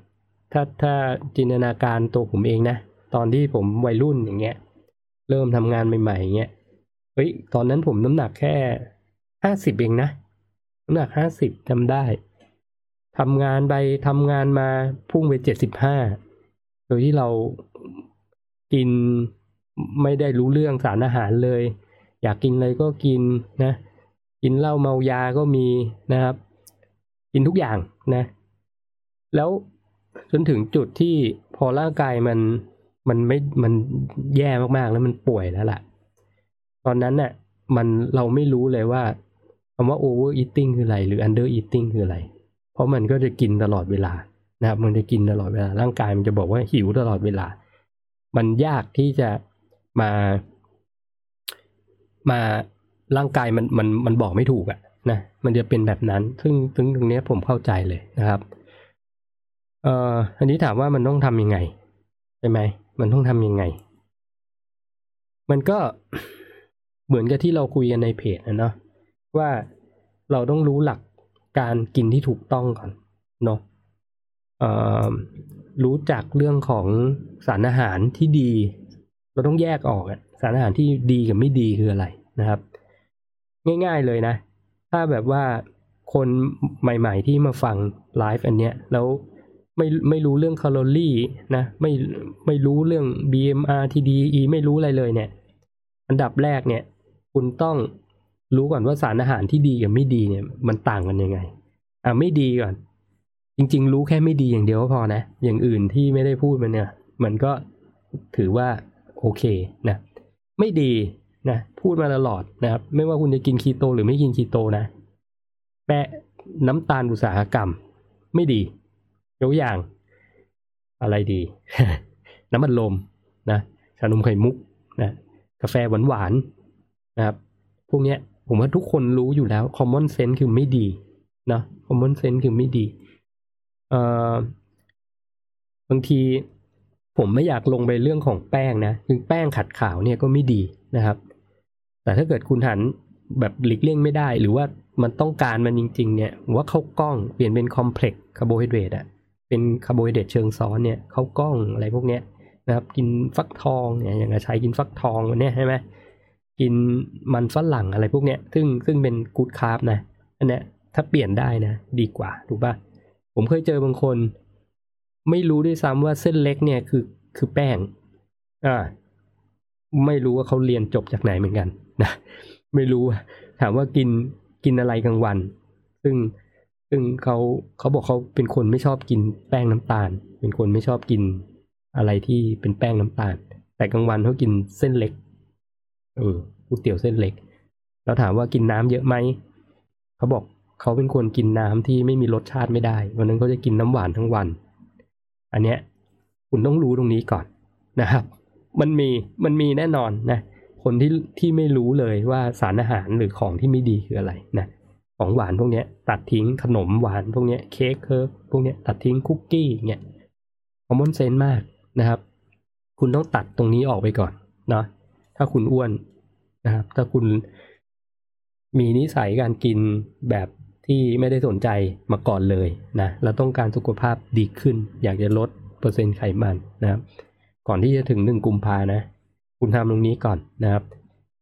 ถ้าถ้าจินตนาการตัวผมเองนะ ตอนที่ผมวัยรุ่นอย่างเงี้ย เริ่มทำงานใหม่ๆอย่างเงี้ยเฮ้ย ตอนนั้นผมน้ำหนักแค่ห้าสิบเองนะ น้ำหนักห้าสิบจำได้ ทำงานไปทำงานมาพุ่งไปเจ็ดสิบห้าโดยที่เรากินไม่ได้รู้เรื่องสารอาหารเลย อยากกินอะไรก็กินนะ กินเหล้าเมายาก็มีนะครับ กินทุกอย่างนะ แล้วจนถึงจุดที่พอร่างกายมันมันไม่มันแย่มากๆแล้วมันป่วยแล้วล่ะ ตอนนั้นเน่ะมันเราไม่รู้เลยว่าคำว่า over eating คืออะไร หรือ under eating คืออะไร เพราะมันก็จะกินตลอดเวลานะครับมันจะกินตลอดเวลาร่างกายมันจะบอกว่าหิวตลอดเวลา มันยากที่จะมา มาร่างกายมันมันมันบอกไม่ถูกอะนะมันจะเป็นแบบนั้น ซึ่งซึ่งตรงนี้ผมเข้าใจเลยนะครับเอ่ออันนี้ถามว่ามันต้องทำยังไงใช่ไหมมันต้องทำยังไง มันก็เหมือนกับที่เราคุยกันในเพจนะเนาะว่าเราต้องรู้หลัก การกินที่ถูกต้องก่อนเนาะรู้จักเรื่องของสารอาหารที่ดี เราต้องแยกออกอะสารอาหารที่ดีกับไม่ดีคืออะไรนะครับ ง่ายๆเลยนะ ถ้าแบบว่าคนใหม่ๆที่มาฟังไลฟ์อันเนี้ยแล้วไม่ไม่รู้เรื่องแคลอรี่นะไม่ไม่รู้เรื่อง BMR TDE ไม่รู้อะไรเลยเนี่ย อันดับแรกเนี่ย คุณต้อง รู้ก่อนว่าสารอาหารที่ดีกับไม่ดีเนี่ย มันต่างกันยังไง อะไม่ดีก่อน จริง ๆ รู้แค่ไม่ดีอย่างเดียวก็พอนะ อย่างอื่นที่ไม่ได้พูดมันเนี่ย มันก็ถือว่าโอเคนะ ไม่ดีนะพูดมาตลอดนะครับ ไม่ว่าคุณจะกินคีโตหรือไม่กินคีโตนะแปะน้ำตาลอุตสาหกรรม ไม่ดียกอย่าง อะไรดี น้ำมันลมนะชานมไข่มุกนะกาแฟหวานหวานๆนะครับ พวกเนี้ย ผมว่าทุกคนรู้อยู่แล้ว common sense คือไม่ดีนะ common sense คือไม่ดีเอ่อบางทีผมไม่อยากลงไปเรื่องของแป้งนะคือแป้งขัดขาวเนี่ยก็ไม่ดีนะครับ แต่ถ้าเกิดคุณหันแบบหลีกเลี่ยงไม่ได้ หรือว่ามันต้องการมันจริง ๆ เนี่ยผมว่าข้าวกล้องเปลี่ยนเป็น complex carbohydrate อะเป็นคาร์โบไฮเดรตเชิงซ้อนเนี่ยข้าวกล้องอะไรพวกเนี้ยนะครับ กินฟักทองเนี่ยอย่างใช้กินฟักทองวันเนี้ยใช่ไหม กินมันฝรั่งอะไรพวกเนี้ย ซึ่งซึ่งเป็นกูดคาร์บนะ อันเนี้ยถ้าเปลี่ยนได้นะ ดีกว่า ถูกป่ะ ผมเคยเจอบางคน ไม่รู้ด้วยซ้ำว่าเส้นเล็กเนี่ยคือคือแป้ง อ่า ไม่รู้ว่าเขาเรียนจบจากไหนเหมือนกันนะ ไม่รู้ ถามว่ากินกินอะไรกลางวัน ซึ่งซึ่งเขาเขาบอกเขาเป็นคนไม่ชอบกินแป้งน้ำตาล เป็นคนไม่ชอบกินอะไรที่เป็นแป้งน้ำตาล แต่กลางวันเขากินเส้นเล็ก เออก๋วยเตี๋ยวเส้นเล็กแล้วถามว่ากินน้ำเยอะไหมเขาบอกเขาเป็นคนกินน้ำที่ไม่มีรสชาติไม่ได้วันนั้นเขาจะกินน้ำหวานทั้งวัน อันเนี้ยคุณต้องรู้ตรงนี้ก่อนนะครับ มันมีมันมีแน่นอนนะคนที่ที่ไม่รู้เลยว่าสารอาหารหรือของที่ไม่ดีคืออะไรนะของหวานพวกเนี้ย ตัดทิ้งขนมหวานพวกเนี้ยเค้กเคิร์ฟพวกเนี้ยตัดทิ้งคุกกี้เงี้ยคอมมอนเซนส์มากนะครับ คุณต้องตัดตรงนี้ออกไปก่อนเนาะ ถ้าคุณอ้วนนะครับ ถ้าคุณมีนิสัยการกินแบบที่ไม่ได้สนใจมาก่อนเลยนะแล้วต้องการสุขภาพดีขึ้น อยากจะลดเปอร์เซ็นต์ไขมันนะครับ ก่อนที่จะถึงหนึ่งกุมภานะ คุณทำตรงนี้ก่อนนะครับ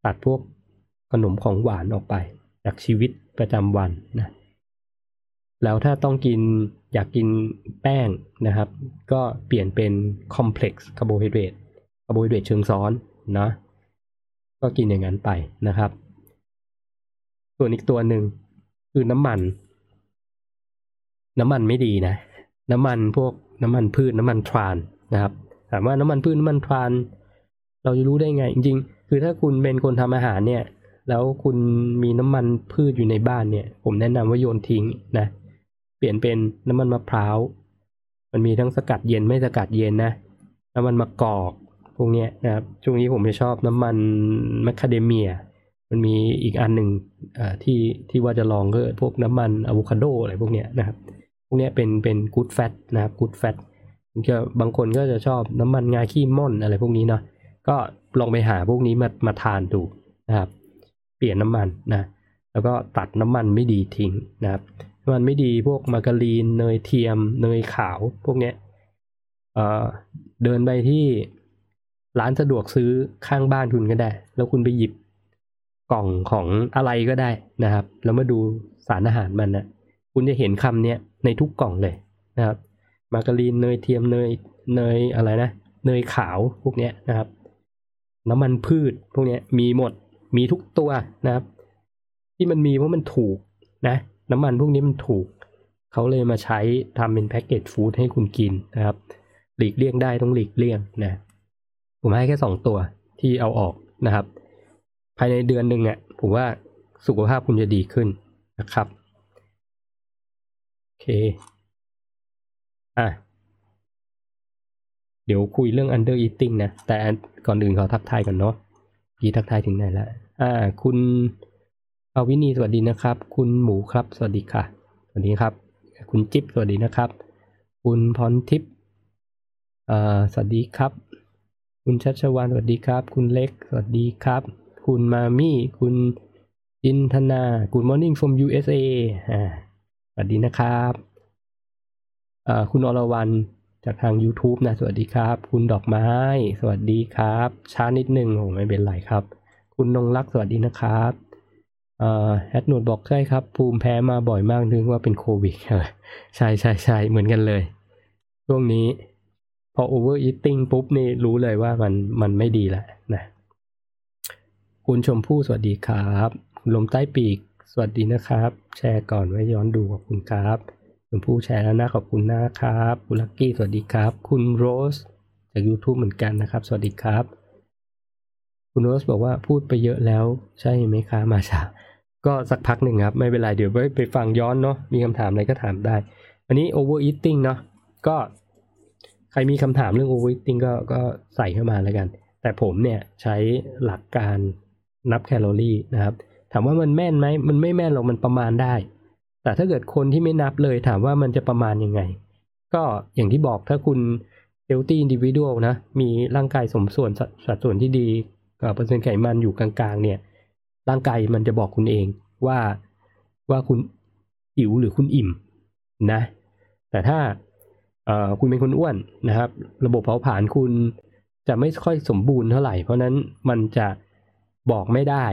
ตัดพวกขนมของหวานออกไป จากชีวิตประจำวันนะ แล้วถ้าต้องกินอยากกินแป้งนะครับ ก็เปลี่ยนเป็น complex carbohydrate คาร์โบไฮเดรตเชิงซ้อนนะ ก็กินอย่างนั้นไปนะครับ ส่วนอีกตัวหนึ่งคือน้ำมัน น้ำมันไม่ดีนะ น้ำมันพวกน้ำมันพืชน้ำมันทรานนะครับถามว่าน้ำมันพืชน้ำมันทราน เราจะรู้ได้ไง จริง ๆ คือถ้าคุณเป็นคนทำอาหารเนี่ย แล้วคุณมีน้ำมันพืชอยู่ในบ้านเนี่ย ผมแนะนำว่าโยนทิ้งนะเปลี่ยนเป็นน้ำมันมะพร้าวมันมีทั้งสกัดเย็นไม่สกัดเย็นนะน้ำมันมะกอก วกเนี้ยนะครับช่วงนี้ผมจะชอบน้ำมันแมคคาเดเมีย มันมีอีกอันหนึ่งที่ที่ว่าจะลองก็พวกน้ำมันอะโวคาโดอะไรพวกเนี้ยนะครับ พวกเนี้ยเป็นเป็นกู๊ดแฟตนะครับกู๊ดแฟตก็บางคนก็จะชอบน้ำมันงาขี้ม่อนอะไรพวกนี้เนาะก็ลองไปหาพวกนี้มามาทานดูนะครับ เปลี่ยนน้ำมันนะแล้วก็ตัดน้ำมันไม่ดีทิ้งนะครับน้ำมันไม่ดีพวกมาการีนเนยเทียม เนยขาวพวกเนี้ยเเดินไปที่ ร้านสะดวกซื้อข้างบ้านคุณก็ได้ แล้วคุณไปหยิบกล่องของอะไรก็ได้นะครับ แล้วมาดูสารอาหารมันนะคุณจะเห็นคำเนี้ยในทุกกล่องเลยนะครับ มาการีนเนยเทียมเนยเนยอะไรนะเนยขาวพวกเนี้ยนะครับ น้ำมันพืชพวกเนี้ยมีหมดมีทุกตัวนะครับ ที่มันมีเพราะมันถูกนะน้ำมันพวกนี้มันถูก เขาเลยมาใช้ทำเป็นแพ็กเกจฟู้ดให้คุณกินนะครับ หลีกเลี่ยงได้ต้องหลีกเลี่ยงนะ ผมให้แค่สองตัวที่เอาออกนะครับ ภายในเดือนหนึ่งอะผมว่าสุขภาพคุณจะดีขึ้นนะครับโอเคอะเดี๋ยวคุยเรื่อง under eating นะ แต่ก่อนอื่นขอทักทายก่อนเนาะพี่ทักทายถึงไหนล้วอ่า คุณอาวินีสวัสดีนะครับ คุณหมูครับ สวัสดีค่ะ สวัสดีครับ คุณจิ๊บสวัสดีนะครับ คุณพรทิพย์สวัสดีครับ คุณชัชวานสวัสดีครับ คุณเล็กสวัสดีครับ คุณมามี่ คุณอินทนา Good morning from USA อ่าสวัสดีนะครับอ่าคุณอรวรรณจากทาง YouTube นะ สวัสดีครับ คุณดอกไม้ สวัสดีครับ ช้านิดนึงโอ้ไม่เป็นไรครับ คุณนงรักสวัสดีนะครับเอ่อแอดนวดบอกใช่ครับ ภูมิแพ้มาบ่อยมากนึกว่าเป็นโควิดใช่ใช่ใช่เหมือนกันเลย ช่วงนี้ พอ over eating ปุ๊บนี่รู้เลยว่ามันมันไม่ดีแหละนะคุณชมพู่สวัสดีครับคุณลมใต้ปีกสวัสดีนะครับ แชร์ก่อนไว้ย้อนดูขอบคุณครับชมพู่แชร์แล้วนะขอบคุณนะครับคุณลักกี้สวัสดีครับ คุณโรสจาก YouTube เหมือนกันนะครับ สวัสดีครับ คุณโรสบอกว่าพูดไปเยอะแล้วใช่ไหมคะมาชาก็สักพักหนึ่งครับ ไม่เป็นไรเดี๋ยวไปไปฟังย้อนเนาะมีคำถามอะไรก็ถามได้ อันนี้ overeating เนาะก็ ใครมีคำถามเรื่อง overeating ก็ก็ใส่เข้ามาแล้วกัน แต่ผมเนี่ยใช้หลักการนับแคลอรี่นะครับ ถามว่ามันแม่นไหม มันไม่แม่นหรอก มันประมาณได้ แต่ถ้าเกิดคนที่ไม่นับเลยถามว่ามันจะประมาณยังไง ก็อย่างที่บอกถ้าคุณ healthy individual นะ มีร่างกายสมส่วนสัดส่วนที่ดีเปอร์เซ็นต์ไขมันอยู่กลางๆ เนี่ย ร่างกายมันจะบอกคุณเองว่าว่าคุณหิวหรือคุณอิ่มนะ แต่ถ้า คุณเป็นคนอ้วนนะครับ ระบบเผาผลาญคุณจะไม่ค่อยสมบูรณ์เท่าไหร่ เพราะนั้นมันจะบอกไม่ได้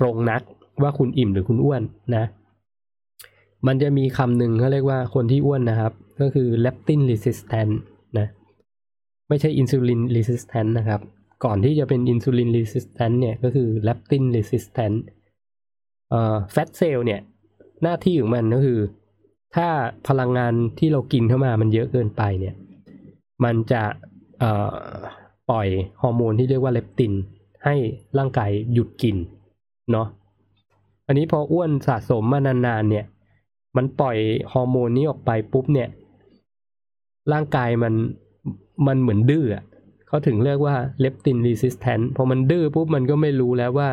ตรงนักว่าคุณอิ่มหรือคุณอ้วนนะ มันจะมีคำหนึ่งเขาเรียกว่าคนที่อ้วนนะครับ ก็คือ leptin resistant นะ ไม่ใช่ insulin resistant นะครับ ก่อนที่จะเป็น insulin resistant เนี่ยก็คือ leptin resistant เอ่อ fat cell เนี่ย หน้าที่ของมันก็คือ ถ้าพลังงานที่เรากินเข้ามามันเยอะเกินไปเนี่ย มันจะปล่อยฮอร์โมนที่เรียกว่าเลปติน ให้ร่างกายหยุดกินเนาะอันนี้พออ้วนสะสมมานานๆเนี่ย มันปล่อยฮอร์โมนนี้ออกไปปุ๊บเนี่ย ร่างกายมันมันเหมือนดื้อเขาถึงเรียกว่าเลปตินรีสิสแทนพอมันดื้อปุ๊บมันก็ไม่รู้แล้วว่า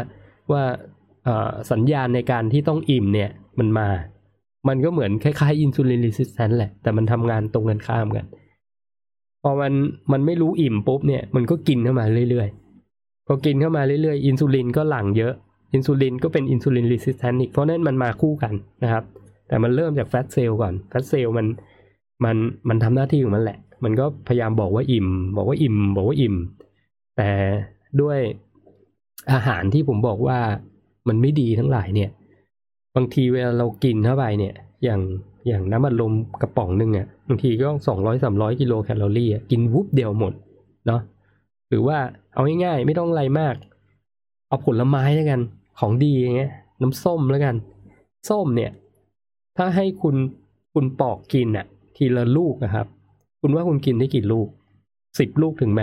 ว่าสัญญาณในการที่ต้องอิ่มเนี่ยมันมา มันก็เหมือนคล้ายๆอินซูลินรีสิสแทนแหละ แต่มันทำงานตรงกันข้ามกัน พอมันมันไม่รู้อิ่มปุ๊บเนี่ย มันก็กินเข้ามาเรื่อยๆ พอกินเข้ามาเรื่อยๆ อินซูลินก็หลั่งเยอะ อินซูลินก็เป็น insulin resistance อีก เพราะนั้นมันมาคู่กันนะครับ แต่มันเริ่มจาก fat cell ก่อน fat cell มันมันมันทำหน้าที่ของมันแหละ มันก็พยายามบอกว่าอิ่ม บอกว่าอิ่ม บอกว่าอิ่ม แต่ด้วยอาหารที่ผมบอกว่ามันไม่ดีทั้งหลายเนี่ย บางทีเวลาเรากินเข้าไปเนี่ย อย่างอย่างน้ำอัดลมกระป๋องหนึ่งอะบางทีก็สองร้อยสามร้อยกิโลแคลอรี่กินวุบเดียวหมดเนาะหรือว่าเอาง่ายๆไม่ต้องอะไรมาก เอาผลไม้แล้วกัน ของดีอย่างเงี้ย น้ำส้มแล้วกัน ส้มเนี่ย ถ้าให้คุณคุณปอกกินอะ ทีละลูกนะครับ คุณว่าคุณกินได้กี่ลูกสิบลูกถึงไหม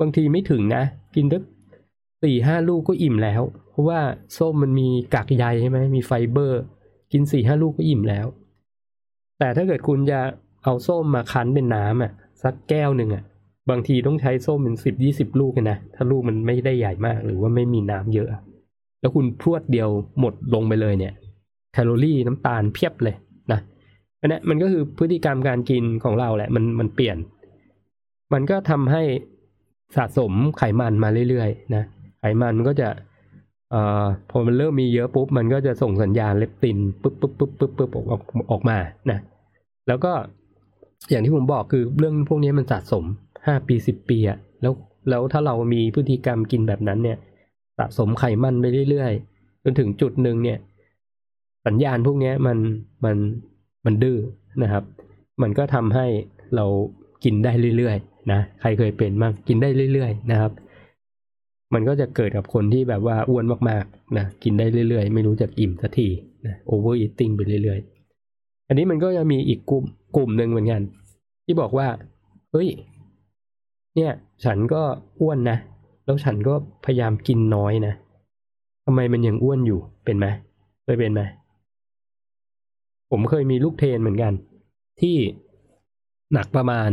บางทีไม่ถึงนะ กินได้สี่ห้าลูกก็อิ่มแล้ว เพราะว่าส้มมันมีกากใยใช่ไหมมีไฟเบอร์ กินสี่ห้าลูกก็อิ่มแล้ว แต่ถ้าเกิดคุณจะเอาส้มมาคั้นเป็นน้ำอะสักแก้วหนึ่งอะ บางทีต้องใช้ส้มเป็นสิบยี่สิบลูกนะถ้าลูกมันไม่ได้ใหญ่มากหรือว่าไม่มีน้ำเยอะ แล้วคุณพรวดเดียวหมดลงไปเลยเนี่ยแคลอรี่น้ำตาลเพียบเลยนะอันนี้มันก็คือพฤติกรรมการกินของเราแหละ มันมันเปลี่ยน มันก็ทำให้สะสมไขมันมาเรื่อยๆนะไขมันก็จะ อพอมันเริ่มมีเยอะปุ๊บ มันก็จะส่งสัญญาณเลปตินปุ๊บปุ๊บปุ๊บปุ๊บปุ๊บออกออกมานะ แล้วก็อย่างที่ผมบอกคือเรื่องพวกนี้มันสะสมห้าปีสิบปีอะแล้วแล้วถ้าเรามีพฤติกรรมกินแบบนั้นเนี่ย สะสมไขมันไปเรื่อยๆจนถึงจุดหนึ่งเนี่ย สัญญาณพวกนี้มันมันมันดื้อนะครับ มันก็ทำให้เรากินได้เรื่อยๆนะใครเคยเป็นมากกินได้เรื่อยๆนะครับ มันก็จะเกิดกับคนที่แบบว่าอ้วนมากๆนะกินได้เรื่อยๆ ไม่รู้จักอิ่มสักทีนะ overeating ไปเรื่อยๆ อันนี้มันก็จะมีอีกกลุ่มกลุ่มหนึ่งเหมือนกัน ที่บอกว่า เฮ้ย เนี่ย ฉันก็อ้วนนะ แล้วฉันก็พยายามกินน้อยนะทำไมมันยังอ้วนอยู่เป็นไหมเคยเป็นไหมผมเคยมีลูก train เหมือนกัน ที่หนักประมาณ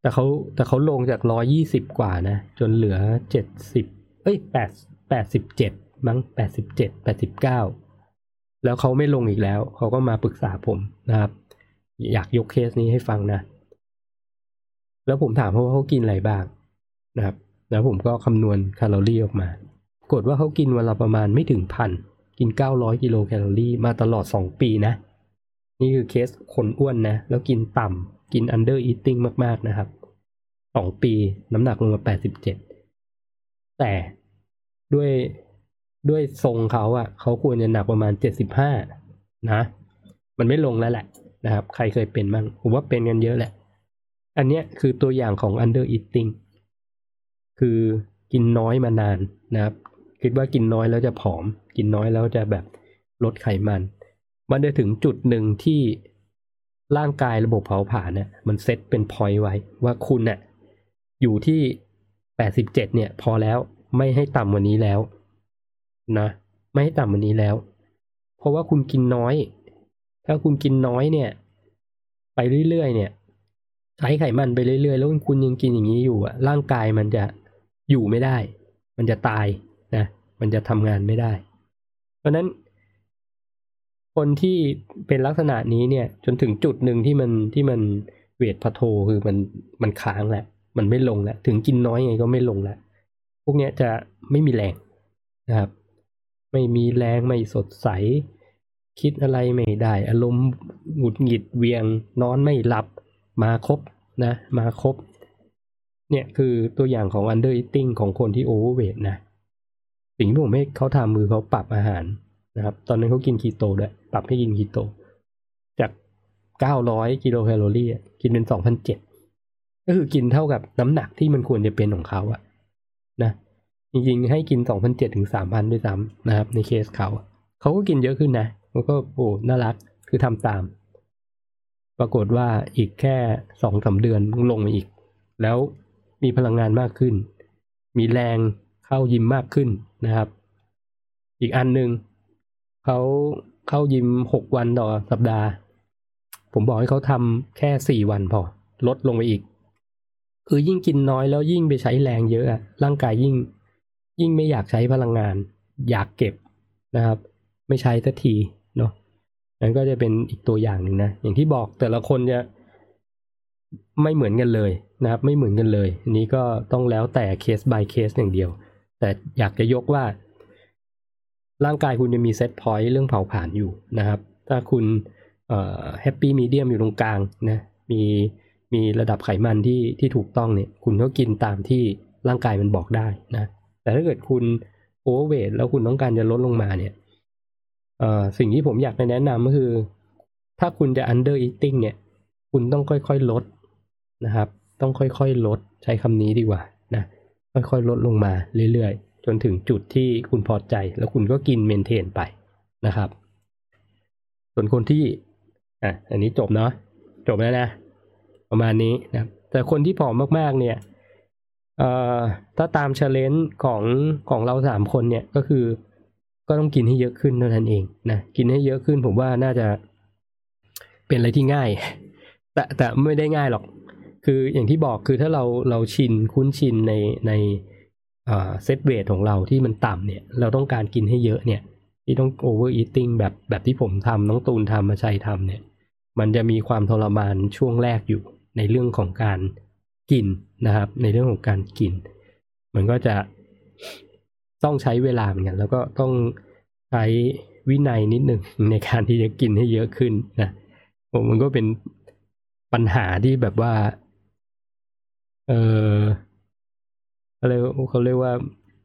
แต่เขาแต่เขาลงจากร้อยยี่สิบกว่านะ จนเหลือเจ็ดสิบเอ้ยแปดแปดสิบเจ็ดมั้งแปดสิบเจ็ดแปดสิบเก้าแล้วเขาไม่ลงอีกแล้ว เขาก็มาปรึกษาผมนะครับ อยากยกเคสนี้ให้ฟังนะ แล้วผมถามเขาว่าเขากินอะไรบ้างนะครับ แล้วผมก็คำนวณแคลอรี่ออกมากดว่าเขากินวันละประมาณไม่ถึงพันกินเก้าร้อยกิโลแคลอรี่มาตลอดสองปีนะ นี่คือเคสคนอ้วนนะ แล้วกินต่ำ กิน under eating มาก ๆ นะครับสองปีน้ำหนักลงมาแปดสิบเจ็ดแต่ด้วยด้วยทรงเขาอะ่ะ เขาควรจะหนักประมาณเจ็ดสิบห้านะ มันไม่ลงแล้วแหละนะครับ ใครเคยเป็นบ้างผมว่าเป็นกันเยอะแหละ อันเนี้ยคือตัวอย่างของ under eating คือกินน้อยมานานนะครับ คิดว่ากินน้อยแล้วจะผอม กินน้อยแล้วจะแบบลดไขมัน มันจะถึงจุดหนึ่งที่ ร่างกายระบบเผาผลาญเนี่ยมันเซตเป็นพอยต์ไว้ว่าคุณเนี่ยอยู่ที่แปดสิบเจ็ดเนี่ย พอแล้วไม่ให้ต่ำกว่านี้แล้ว นะ ไม่ให้ต่ำกว่านี้แล้ว เพราะว่าคุณกินน้อย ถ้าคุณกินน้อยเนี่ย ไปเรื่อยๆเนี่ย ใช้ไขมันไปเรื่อยๆ แล้วคุณยังกินอย่างนี้อยู่อะร่างกายมันจะอยู่ไม่ได้ มันจะตายนะมันจะทำงานไม่ได้ เพราะนั้น คนที่เป็นลักษณะนี้เนี่ย จนถึงจุดหนึ่งที่มันที่มันเวทพะโทคือมันมันค้างแหละ มันไม่ลงแล้ว ถึงกินน้อยไงก็ไม่ลงแล้ว พวกนี้จะไม่มีแรงนะครับ ไม่มีแรงไม่สดใส คิดอะไรไม่ได้ อารมณ์หงุดหงิดเวียง นอนไม่หลับ มาครบนะ มาครบ เนี่ยคือตัวอย่างของ under eating ของคนที่ overweight นะ สิ่งที่ผมให้เขาทำมือเขาปรับอาหาร นะครับ ตอนนั้นเขากินคีโตด้วย ปรับให้กินคีโต จาก900กิโลแคลอรี่กินเป็น2,007ก็คือกินเท่ากับน้ำหนักที่มันควรจะเป็นของเขาอะนะจริงๆ ให้กินสองพันเจ็ดถึงสามพันด้วยซ้ำนะครับ ในเคสเขา เขาก็กินเยอะขึ้นนะมันก็โอ้น่ารักคือทำตาม ปรากฏว่าอีกแค่สองสาเดือนลงมาอีก แล้วมีพลังงานมากขึ้น มีแรงเข้ายิมมากขึ้นนะครับ อีกอันหนึ่ง เขาเข้ายิมหกวันต่อสัปดาห์ ผมบอกให้เขาทำแค่สี่วันพอ ลดลงไปอีก คือยิ่งกินน้อยแล้วยิ่งไปใช้แรงเยอะอะร่างกายยิ่ง ยิ่งไม่อยากใช้พลังงาน อยากเก็บนะครับ ไม่ใช้สักทีเนาะนั่นก็จะเป็นอีกตัวอย่างหนึ่งนะ อย่างที่บอกแต่ละคนจะไม่เหมือนกันเลยนะครับ ไม่เหมือนกันเลย อันนี้ก็ต้องแล้วแต่เคส by เคสอย่างเดียว แต่อยากจะยกว่า ร่างกายคุณจะมี set point เรื่องเผาผลาญอยู่นะครับ ถ้าคุณ happy medium อยู่ตรงกลางนะมีมีระดับไขมันที่ที่ถูกต้องเนี่ย คุณก็กินตามที่ร่างกายมันบอกได้นะ แต่ถ้าเกิดคุณโอเวอร์เวทแล้วคุณต้องการจะลดลงมาเนี่ยสิ่งที่ผมอยากแนะนำก็คือ ถ้าคุณจะ under eating เนี่ย คุณต้องค่อยๆลดนะครับ ต้องค่อยๆลดใช้คำนี้ดีกว่านะค่อยๆลดลงมาเรื่อยๆ จนถึงจุดที่คุณพอใจ แล้วคุณก็กินเมนเทนไปนะครับ ส่วนคนที่อะอันนี้จบเนาะจบแล้วนะ ประมาณนี้นะแต่คนที่ผอมมากๆ เนี่ยเอ่อถ้าตาม challenge ของของเราสามคนเนี่ยก็คือ ก็ต้องกินให้เยอะขึ้นเท่านั้นเองนะกินให้เยอะขึ้นผมว่าน่าจะเป็นอะไรที่ง่าย แต่แต่ไม่ได้ง่ายหรอก คืออย่างที่บอกคือถ้าเราเราชินคุ้นชินในใน set weight ของเราที่มันต่ำเนี่ย เราต้องการกินให้เยอะเนี่ย ที่ต้อง overeating แบบแบบที่ผมทำน้องตูนทำมาชัยทำเนี่ย มันจะมีความทรมานช่วงแรกอยู่ในเรื่องของการกินนะครับ ในเรื่องของการกิน มันก็จะต้องใช้เวลาเหมือนกัน แล้วก็ต้องใช้วินัยนิดหนึ่งในการที่จะกินให้เยอะขึ้นนะมันก็เป็นปัญหาที่แบบว่า เออ อะไรเขาเรียกว่า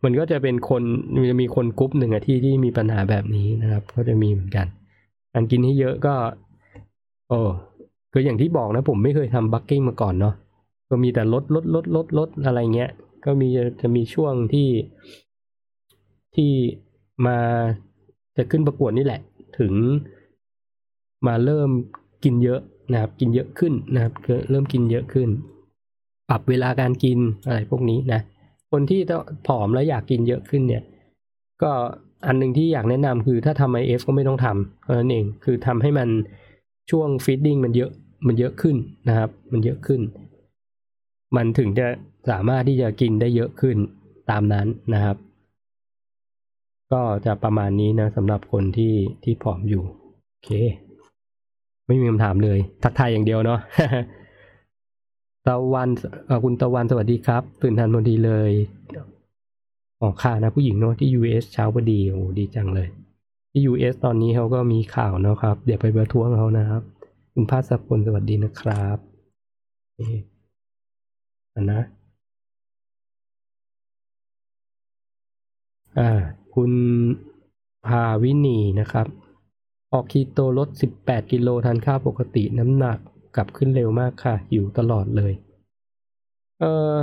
มันก็จะเป็นคนมันจะมีคนกรุ๊ปหนึ่งอะที่ที่มีปัญหาแบบนี้นะครับ ก็จะมีเหมือนกันการกินให้เยอะก็ โอ้คืออย่างที่บอกนะ ผมไม่เคยทำบัคกิ้งมาก่อนเนาะก็มีแต่ลดลดลดลดลดอะไรเงี้ย ก็มีจะมีช่วงที่ที่มาจะขึ้นประกวดนี่แหละ ถึงมาเริ่มกินเยอะนะครับ กินเยอะขึ้นนะครับเริ่มกินเยอะขึ้น ปรับเวลาการกินอะไรพวกนี้นะ คนที่ต้องผอมแล้วอยากกินเยอะขึ้นเนี่ย ก็อันหนึ่งที่อยากแนะนำคือถ้าทำ IF ก็ไม่ต้องทำเพราะนั้นเองคือทำให้มันช่วง feeding มันเยอะมันเยอะขึ้นนะครับ มันเยอะขึ้น มันถึงจะสามารถที่จะกินได้เยอะขึ้นตามนั้นนะครับ ก็จะประมาณนี้นะสำหรับคนที่ที่ผอมอยู่ โอเค ไม่มีคำถามเลย ทักทายอย่างเดียวเนาะ ตะวันคุณตะวันสวัสดีครับ ตื่นทันพอดีเลยออกข่าวนะผู้หญิงเนาะที่ US เช้าพอดีโอ้ดีจังเลย ที่ US ตอนนี้เขาก็มีข่าวเนาะครับ เดี๋ยวไปประท้วงเขานะครับ คุณภาสพลสวัสดีนะครับอันนะ อ่า คุณภาวินีนะครับ ออกคีโตลด 18 กิโลทานข้าวปกติน้ำหนัก กลับขึ้นเร็วมากค่ะ อยู่ตลอดเลย เอ่อ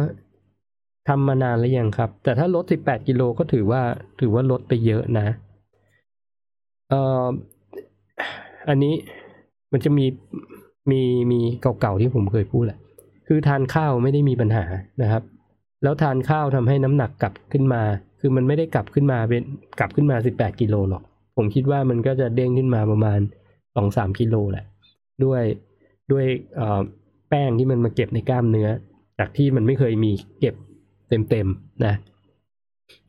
ทำมานานแล้วยังครับ แต่ถ้าลด 18 กิโลก็ถือว่า ถือว่าลดไปเยอะนะ เอ่อ อันนี้มันจะมี มี มีเก่าๆที่ผมเคยพูดแหละ คือทานข้าวไม่ได้มีปัญหานะครับ แล้วทานข้าวทำให้น้ำหนักกลับขึ้นมา คือมันไม่ได้กลับขึ้นมาเป็น กลับขึ้นมา 18 กิโลหรอก ผมคิดว่ามันก็จะเด้งขึ้นมาประมาณ 2-3 กิโลแหละ ด้วย ด้วยแป้งที่มันมาเก็บในกล้ามเนื้อ จากที่มันไม่เคยมีเก็บเต็มๆนะ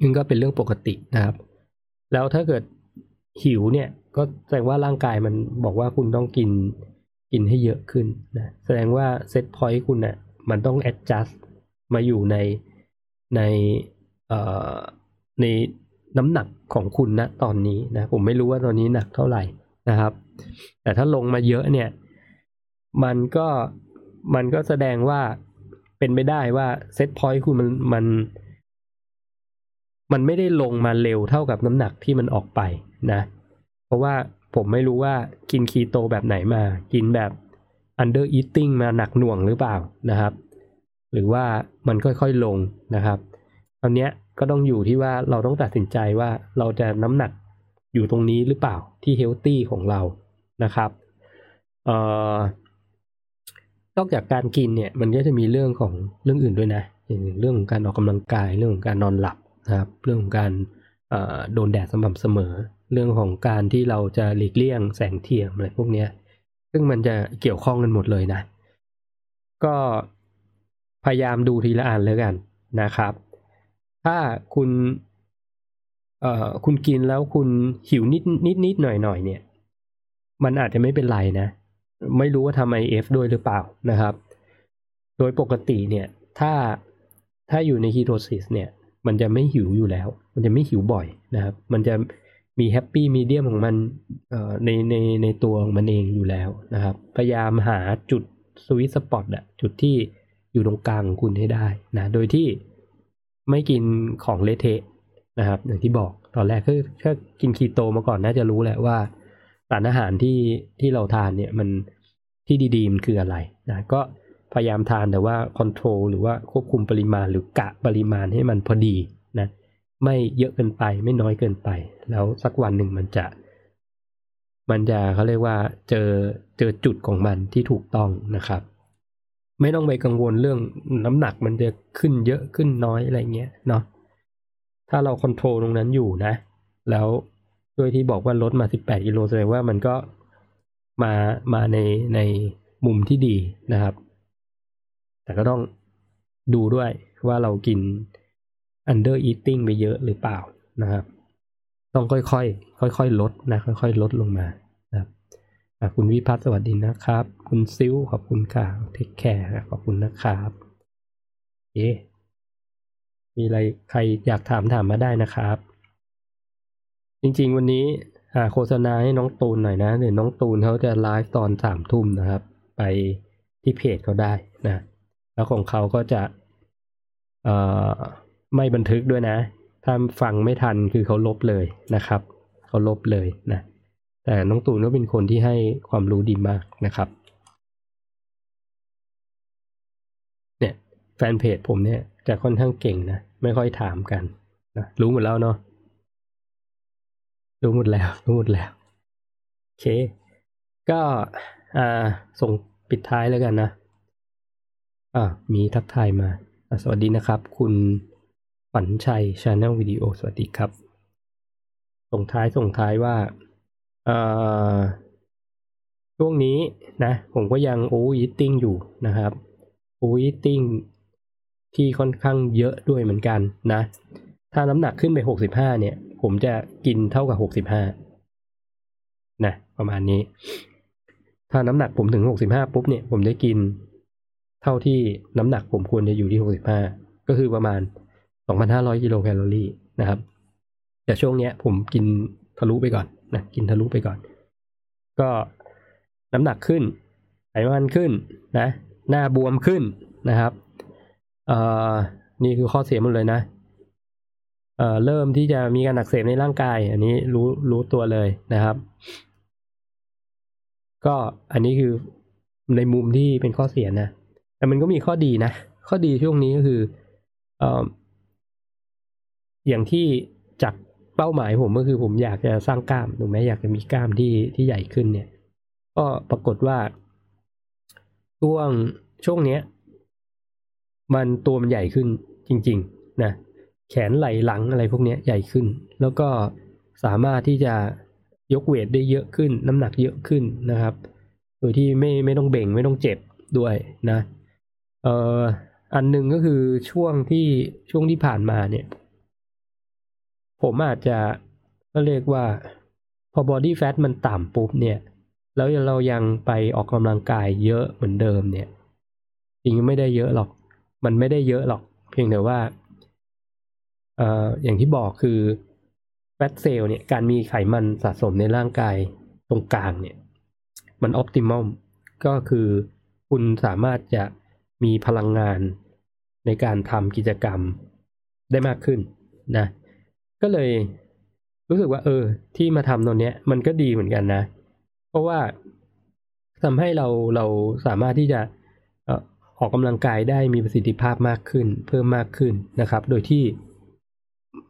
นี่ก็เป็นเรื่องปกตินะครับ แล้วถ้าเกิดหิวเนี่ยก็แสดงว่าร่างกายมันบอกว่าคุณต้องกินกินให้เยอะขึ้นนะแสดงว่าเซตพอยต์คุณเนะ่ยมันต้อง adjust มาอยู่ในในเอ่อในน้ำหนักของคุณนะตอนนี้นะผมไม่รู้ว่าตอนนี้หนักเท่าไหร่นะครับ แต่ถ้าลงมาเยอะเนี่ย มันก็มันก็แสดงว่าเป็นไม่ได้ว่าเซตพอยต์คุณมันมันมันไม่ได้ลงมาเร็วเท่ากับน้ำหนักที่มันออกไปนะ เพราะว่าผมไม่รู้ว่ากินคีโตแบบไหนมา กินแบบ under eating มาหนักหน่วงหรือเปล่านะครับ หรือว่ามันค่อยๆลงนะครับตอนนี้ก็ต้องอยู่ที่ว่าเราต้องตัดสินใจว่าเราจะน้ำหนักอยู่ตรงนี้หรือเปล่าที่เฮลตี้ของเรานะครับ เอ่อ นอกจากการกินเนี่ยมันก็จะมีเรื่องของเรื่องอื่นด้วยนะอย่างเรื่องของการออกกำลังกายเรื่องของการนอนหลับนะครับ เรื่องของการโดนแดดสม่ำเสมอ เรื่องของการที่เราจะหลีกเลี่ยงแสงเทียมอะไรพวกเนี้ยซึ่งมันจะเกี่ยวข้องกันหมดเลยนะ ก็พยายามดูทีละอันแล้วกันนะครับ ถ้าคุณเอ่อคุณกินแล้วคุณหิวนิดนิดนิดหน่อยหน่อยเนี่ย มันอาจจะไม่เป็นไรนะ ไม่รู้ว่าทำ IF ด้วยหรือเปล่านะครับ โดยปกติเนี่ยถ้าถ้าอยู่ในฮีโรซิสเนี่ย มันจะไม่หิวอยู่แล้ว มันจะไม่หิวบ่อยนะครับ มันจะมี happy medium ของมันในในในตัวของมันเองอยู่แล้วนะครับ พยายามหาจุด sweet spot อะจุดที่อยู่ตรงกลางของคุณให้ได้นะ โดยที่ไม่กินของเละเทะนะครับ อย่างที่บอกตอนแรกคือถ้ากินคีโตมาก่อนน่าจะรู้แหละว่าารอาหารที่ที่เราทานเนี่ยมันที่ดีๆมันคืออะไรนะก็พยายามทานแต่ว่า control หรือว่าควบคุมปริมาณหรือกะปริมาณให้มันพอดีนะไม่เยอะเกินไปไม่น้อยเกินไป แล้วสักวันหนึ่งมันจะ มันจะเขาเรียกว่าเจอเจอจุดของมันที่ถูกต้องนะครับ ไม่ต้องไปกังวลเรื่องน้ำหนักมันจะขึ้นเยอะขึ้นน้อยอะไรเงี้ยเนาะถ้าเราคอนโทรลตรงนั้นอยู่นะ แล้ว ด้วยที่บอกว่าลดมา 18 กิโลแสดงว่ามันก็มามาในในมุมที่ดีนะครับ แต่ก็ต้องดูด้วยว่าเรากิน under eating ไปเยอะหรือเปล่านะครับ ต้องค่อยๆ ค่อยๆ ลดนะ ค่อยๆ ลดลงมานะครับคุณวิพัฒน์สวัสดีนะครับ คุณซิวขอบคุณค่ะเทคแคร์ขอบคุณนะครับเอ๊มีอะไรใครอยากถามถามมาได้นะครับ จริงๆ วันนี้หาโฆษณาให้น้องตูนหน่อยนะเดี๋ยวน้องตูนเขาจะไลฟ์ตอนสามทุ่มนะครับ ไปที่เพจเขาได้นะ แล้วของเขาก็จะเอ่อไม่บันทึกด้วยนะ ถ้าฟังไม่ทันคือเขาลบเลยนะครับ เขาลบเลยนะ แต่น้องตูนก็เป็นคนที่ให้ความรู้ดีมากนะครับ เนี่ยแฟนเพจผมเนี่ยจะค่อนข้างเก่งนะ ไม่ค่อยถามกันนะรู้หมดแล้วเนาะ รู้หมดแล้ว รู้หมดแล้ว โอเค ก็อ่าส่งปิดท้ายแล้วกันนะ อ่า มีทักทายมา สวัสดีนะครับ คุณฝันชัยชาแนลวิดีโอสวัสดีครับ ส่งท้ายส่งท้ายว่าอ่าช่วงนี้นะ ผมก็ยัง overeating อยู่นะครับ overeating ที่ค่อนข้างเยอะด้วยเหมือนกันนะ ถ้าน้ำหนักขึ้นไปหกสิบห้าเนี่ย ผมจะกินเท่ากับหกสิบห้านะประมาณนี้ ถ้าน้ำหนักผมถึงหกสิบห้าปุ๊บเนี่ยผมได้กิน เท่าที่น้ำหนักผมควรจะอยู่ที่หกสิบห้าก็คือประมาณสองพันห้าร้อยกิโลแคลอรี่นะครับ แต่ช่วงเนี้ยผมกินทะลุไปก่อนนะกินทะลุไปก่อน ก็น้ำหนักขึ้นไขมันขึ้นนะ หน้าบวมขึ้นนะครับเอ่อนี่คือข้อเสียหมดเลยนะ เอ่อเริ่มที่จะมีการอักเสบในร่างกาย อันนี้รู้รู้ตัวเลยนะครับ ก็อันนี้คือในมุมที่เป็นข้อเสียนะ แต่มันก็มีข้อดีนะ ข้อดีช่วงนี้ก็คือเอ่ออย่างที่จากเป้าหมายผมก็คือผมอยากจะสร้างกล้ามถูกไหมอยากจะมีกล้ามที่ที่ใหญ่ขึ้นเนี่ย ก็ปรากฏว่าช่วงช่วงเนี้ย มันตัวมันใหญ่ขึ้นจริง ๆ นะ แขนไหล่หลังอะไรพวกนี้ใหญ่ขึ้น แล้วก็สามารถที่จะยกเวทได้เยอะขึ้น น้ำหนักเยอะขึ้นนะครับ โดยที่ไม่ไม่ต้องเบ่งไม่ต้องเจ็บด้วยนะเอ่ออันหนึ่งก็คือช่วงที่ช่วงที่ผ่านมาเนี่ย ผมอาจจะก็เรียกว่า พอบอดี้แฟทมันต่ำปุ๊บเนี่ย แล้วเรายังไปออกกำลังกายเยอะเหมือนเดิมเนี่ยจริงไม่ได้เยอะหรอก มันไม่ได้เยอะหรอก เพียงแต่ว่า อย่างที่บอกคือแฟตเซลล์เนี่ยการมีไขมันสะสมในร่างกายตรงกลางเนี่ย มันออ t ติมอมก็คือคุณสามารถจะมีพลังงานในการทำกิจกรรมได้มากขึ้นนะ ก็เลยรู้สึกว่า เออ ที่มาทำตรงเนี้ยมันก็ดีเหมือนกันนะ เพราะว่าทำให้เราเราสามารถที่จะออกกำลังกายได้มีประสิทธิภาพมากขึ้น เพิ่มมากขึ้นนะครับ โดยที่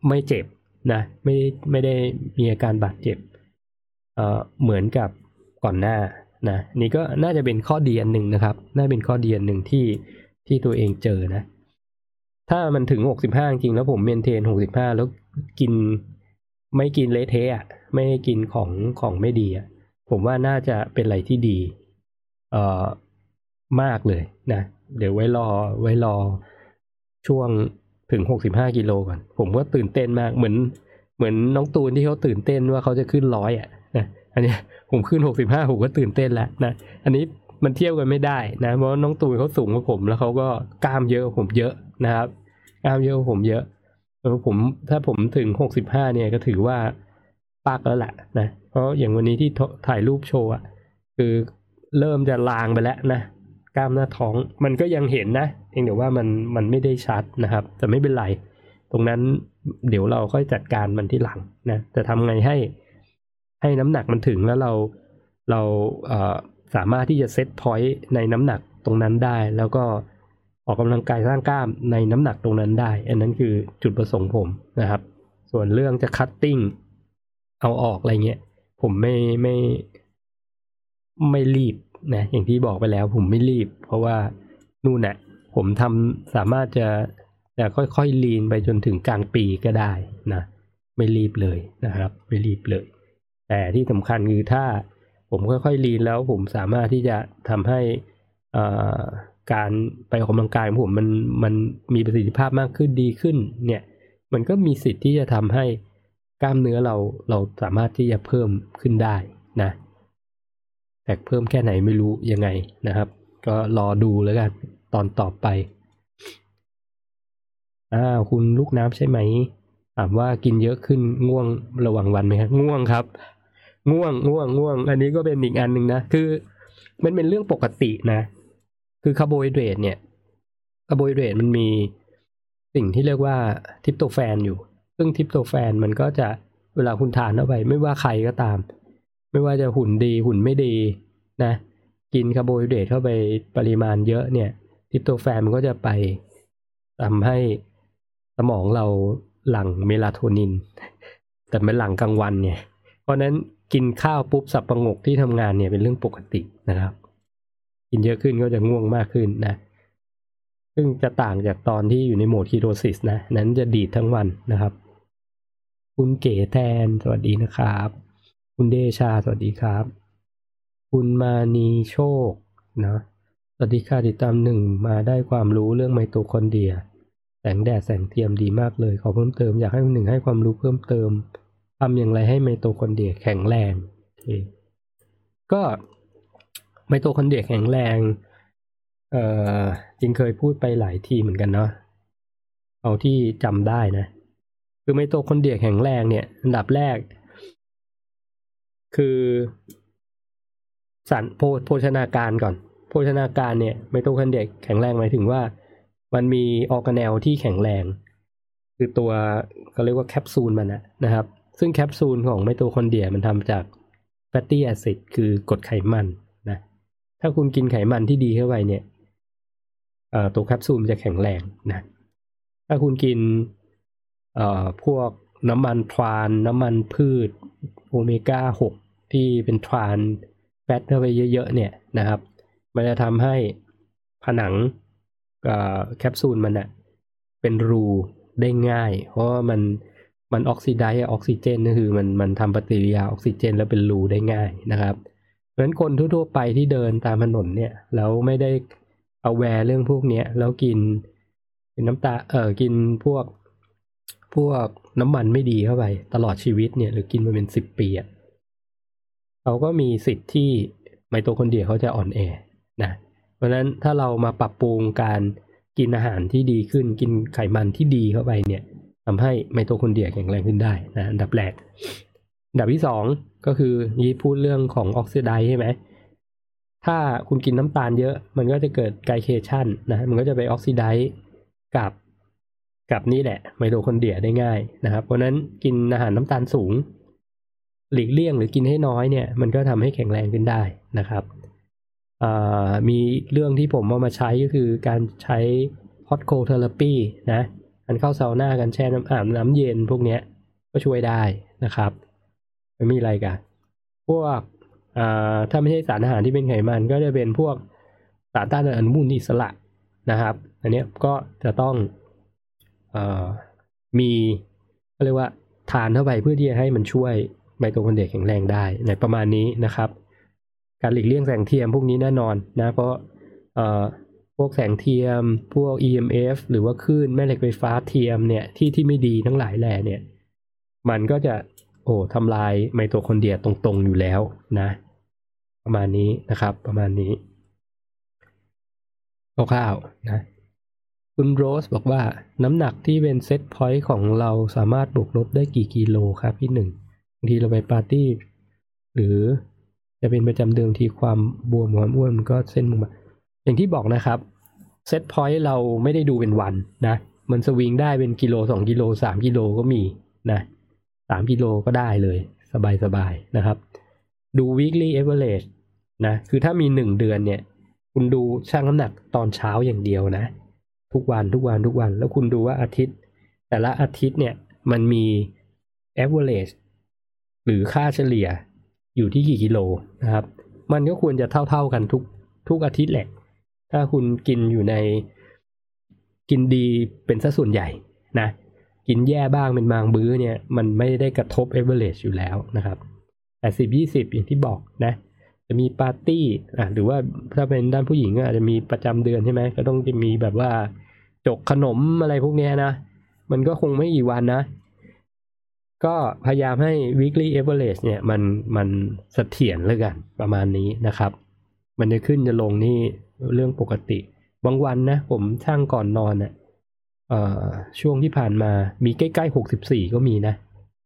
ไม่เจ็บนะไม่ไม่ได้มีอาการบาดเจ็บเอ่อเหมือนกับก่อนหน้านะนี่ก็น่าจะเป็นข้อดีอันหนึ่งนะครับ น่าเป็นข้อดีอันหนึ่งที่ที่ตัวเองเจอนะ ถ้ามันถึงหกสิบห้าจริงแล้วผมเมนเทนหกสิบห้าแล้วกินไม่กินเลเทะไม่กินของของไม่ดีอะผมว่าน่าจะเป็นอะไรที่ดีเอ่อมากเลยนะ เดี๋ยวไว้รอไว้รอช่วง ถึงหกสิบห้ากิโลก่อน ผมก็ตื่นเต้นมากเหมือนเหมือนน้องตูนที่เขาตื่นเต้นว่าเขาจะขึ้นร้อยอะนะอันนี้ผมขึ้นหกสิบห้าผมก็ตื่นเต้นแล้วนะอันนี้มันเทียบกันไม่ได้นะเพราะน้องตูนเขาสูงกว่าผมแล้วเขาก็กล้ามเยอะกว่าผมเยอะนะครับกล้ามเยอะกว่าผมเยอะแล้วผมถ้าผมถึงหกสิบห้าเนี่ยก็ถือว่าปากแล้วแหละนะเพราะอย่างวันนี้ที่ถ่ายรูปโชว์อะคือเริ่มจะลางไปแล้วนะกล้ามหน้าท้องมันก็ยังเห็นนะ พียงแต่ว่ามันมันไม่ได้ชัดนะครับ แต่ไม่เป็นไร ตรงนั้นเดี๋ยวเราค่อยจัดการมันที่หลังนะจะทำไงให้ให้น้ำหนักมันถึงแล้วเราเราเออสามารถที่จะ set point ในน้ำหนักตรงนั้นได้ แล้วก็ออกกำลังกายสร้างกล้ามในน้ำหนักตรงนั้นได้ อันนั้นคือจุดประสงค์ผมนะครับ ส่วนเรื่องจะ cutting เอาออกอะไรเงี้ยผมไม่ไม่ไม่รีบนะอย่างที่บอกไปแล้วผมไม่รีบ เพราะว่านู่นน่ะ ผมทำสามารถจะจะค่อยๆ lean ไปจนถึงกลางปีก็ได้นะไม่รีบเลยนะครับ ไม่รีบเลย แต่ที่สำคัญคือถ้าผมค่อยๆลีนแล้วผมสามารถที่จะทำให้การไปออกกำลังกายของผมมันมันมีประสิทธิภาพมากขึ้นดีขึ้น เนี่ย มันก็มีสิทธิ์ที่จะทำให้กล้ามเนื้อเราเราสามารถที่จะเพิ่มขึ้นได้นะแต่เพิ่มแค่ไหนไม่รู้ยังไงนะครับ ก็รอดูแล้วกัน ตอนต่อไปอ้าวคุณลูกน้ำใช่ไหม ถามว่ากินเยอะขึ้นง่วงระหว่างวันไหมครับง่วงครับ ง่วงง่วงง่วง อันนี้ก็เป็นอีกอันหนึ่งนะ คือ มันเป็นเรื่องปกตินะ คือคาร์โบไฮเดรตเนี่ยคาร์โบไฮเดรตมันมีสิ่งที่เรียกว่า tryptophan อยู่ ซึ่ง tryptophan มันก็จะเวลาคุณทานเข้าไป ไม่ว่าใครก็ตาม ไม่ว่าจะหุ่นดีหุ่นไม่ดีนะ กินคาร์โบไฮเดรตเข้าไปปริมาณเยอะเนี่ย ทิปโตแฟนมันก็จะไปทำให้สมองเราหลั่งเมลาโทนิน แต่ไม่หลั่งกลางวันเนี่ย เพราะนั้นกินข้าวปุ๊บสับประงกที่ทำงานเนี่ยเป็นเรื่องปกตินะครับ กินเยอะขึ้นก็จะง่วงมากขึ้นนะ ซึ่งจะต่างจากตอนที่อยู่ในโหมดคีโตซิสนะ นั้นจะดีดทั้งวันนะครับ คุณเก๋แทนสวัสดีนะครับ คุณเดชาสวัสดีครับ คุณมานีโชคนะ วัสดีค่ะติดตามหนึ่งมาได้ความรู้เรื่องไมโตคอนเดรีย แสงแดดแสงเทียมดีมากเลย ขอเพิ่มเติมอยากให้หนึ่งให้ความรู้เพิ่มเติมทำอย่างไรให้ไมโตคอนเดรียแข็งแรงก็ไมโตคอนเดรียแข็งแรงเอ่อจริงเคยพูดไปหลายทีเหมือนกันเนาะเอาที่จำได้นะ คือไมโตคอนเดรียแข็งแรงเนี่ยอันดับแรก คือสารโภชนาการก่อน โภชนาการเนี่ยไมโตคอนเดรียแข็งแรงหมายถึงว่า มันมีออร์แกเนลที่แข็งแรง คือตัวเขาเรียกว่าแคปซูลมันนะครับ ซึ่งแคปซูลของไมโตคอนเดรียมันทำจาก fatty acid คือกรดไขมันนะถ้าคุณกินไขมันที่ดีเข้าไปเนี่ยตัวแคปซูลจะแข็งแรงนะถ้าคุณกินพวกน้ำมันทราน น้ำมันพืชโอเมก้าหกที่เป็นทรานแฟตเข้าไปเยอะๆเนี่ยนะครับ มันจะทำให้ผนังแคปซูลมันอะเป็นรูได้ง่าย เพราะามันมันออกซิไดซ์ออกซิเจนก็คือมันมันทำปฏิกิริยาออกซิเจน แล้วเป็นรูได้ง่ายนะครับเพราะฉะนั้นคนทั่วๆไปที่เดินตามถนนเนี่ยแล้วไม่ได้เอาแวร์เรื่องพวกเนี้ยแล้วกินเป็นน้ำตาลเออกินพวกพวกน้ำมันไม่ดีเข้าไป ตลอดชีวิตเนี่ยหรือกินมาเป็นสิบปีอะเขาก็มีสิทธิ์ที่ไมโตคอนเดรียเขาจะอ่อนแอ เพราะฉะนั้นถ้าเรามาปรับปรุงการกินอาหารที่ดีขึ้น กินไขมันที่ดีเข้าไปเนี่ยทำให้ไมโตคอนเดรียแข็งแรงขึ้นได้นะอันดับแรกอันดับที่สองก็คือนี้พูดเรื่องของออกซิไดใช่ไหมถ้าคุณกินน้ำตาลเยอะ มันก็จะเกิด glycation นะมันก็จะไปออกซิไดกับกับนี่แหละไมโตคอนเดรียได้ง่ายนะครับ เพราะนั้นกินอาหารน้ำตาลสูง หลีกเลี่ยงหรือกินให้น้อยเนี่ย มันก็ทำให้แข็งแรงขึ้นได้นะครับ มีเรื่องที่ผมเอามาใช้ก็คือการใช้ hot cold therapy นะการเข้าซาวน่ากันแช่น้ำอาบน้ำเย็นพวกเนี้ยก็ช่วยได้นะครับไม่มีอะไรกันพวกถ้าไม่ใช่สารอาหารที่เป็นไขมันก็จะเป็นพวกสารต้านอนุมูลอิสระนะครับ อันนี้ก็จะต้องมีเรียกว่าทานเข้าไปเพื่อที่จะให้มันช่วยไมโตคอนเดรียแข็งแรงได้ในประมาณนี้นะครับ การหลีกเลี่ยงแสงเทียมพวกนี้แน่นอนนะ เพราะเอ่อพวกแสงเทียม พวก EMF หรือว่าคลื่นแม่เหล็กไฟฟ้าเทียมเนี่ยที่ที่ไม่ดีทั้งหลายแหล่เนี่ย มันก็จะโอ้ทำลายไมโตคอนเดรียตรงๆอยู่แล้วนะ ประมาณนี้นะครับประมาณนี้คร่าวๆนะคุณโรสบอกว่าน้ำหนักที่เป็น set point ของเราสามารถบวกลบได้กี่กิโลครับพี่หนึ่งบางทีเราไปปาร์ตี้ หรือ จะเป็นประจำเดือนทีความบวมความอ้วนมันก็เส้นมุมอย่างที่บอกนะครับ set point เราไม่ได้ดูเป็นวันนะ มันสวิงได้เป็นกิโลสองกิโลสามกิโลก็มีนะสามกิโลก็ได้เลย สบายๆนะครับ ดู weekly average นะคือถ้ามีหนึ่งเดือนเนี่ย คุณดูชั่งน้ำหนักตอนเช้าอย่างเดียวนะ ทุกวันทุกวันทุกวัน แล้วคุณดูว่าอาทิตย์ แต่ละอาทิตย์เนี่ยมันมี average หรือค่าเฉลี่ย อยู่ที่กี่กิโลนะครับ มันก็ควรจะเท่า ๆกันทุกทุกอาทิตย์แหละ ถ้าคุณกินอยู่ในกินดีเป็นสัดส่วนใหญ่นะกินแย่บ้างเป็นบางบื้อเนี่ย มันไม่ได้กระทบ average อยู่แล้วนะครับแต่สิบยี่สิบอย่างที่บอกนะ จะมีปาร์ตี้อะหรือว่าถ้าเป็นด้านผู้หญิงก็อาจจะมีประจำเดือนใช่ไหมก็ต้องจะมีแบบว่าจกขนมอะไรพวกนี้นะ มันก็คงไม่กี่วันนะ ก็พยายามให้ weekly average เนี่ยมันมันเสถียรเลยกันประมาณนี้นะครับ มันจะขึ้นจะลงนี่เรื่องปกติ บางวันนะ ผมช่างก่อนนอนเนะ่ยเอ่อช่วงที่ผ่านมามีใกล้ๆหกสิบสี่ก็มีนะ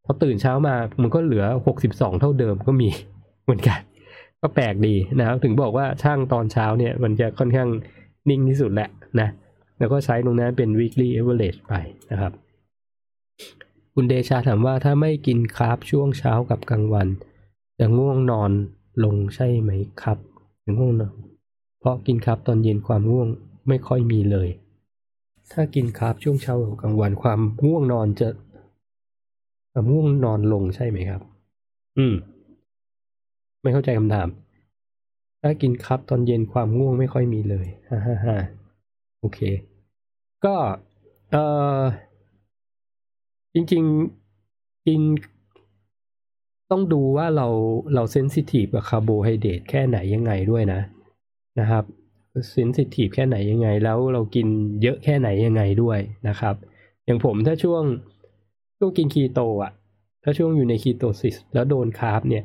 พอตื่นเช้ามามันก็เหลือหกสิบสองเท่าเดิมก็มีเหมือนกัน ก็แปลกดีนะครับถึงบอกว่าช่างตอนเช้าเนี่ย มันจะค่อนข้างนิ่งที่สุดแหละนะแล้วก็ใช้ตรงนั้นเป็น weekly average ไปนะครับ คุณเดชาถามว่าถ้าไม่กิน carb ช่วงเช้ากับกลางวัน จะง่วงนอนลงใช่ไหมครับจะง่วงนอนเพราะกิน carb ตอนเย็นความง่วงไม่ค่อยมีเลย ถ้ากิน carb ช่วงเช้ากับกลางวันความง่วงนอนจะความง่วงนอนลงใช่ไหมครับ อืม ไม่เข้าใจคำถาม ถ้ากินคารับตอนเย็นความง่วงไม่ค่อยมีเลยฮ่าฮ่าฮ่าโอเค ก็ เออ จริงๆกินต้องดูว่าเราเรา sensitive กับคาร์โบไฮเดรตแค่ไหนยังไงด้วยนะนะครับ sensitive แค่ไหนยังไง แล้วเรากินเยอะแค่ไหนยังไงด้วยนะครับ อย่างผมถ้าช่วงช่วงกินคีโตอะ ถ้าช่วงอยู่ใน ketosis แล้วโดน carb เนี่ย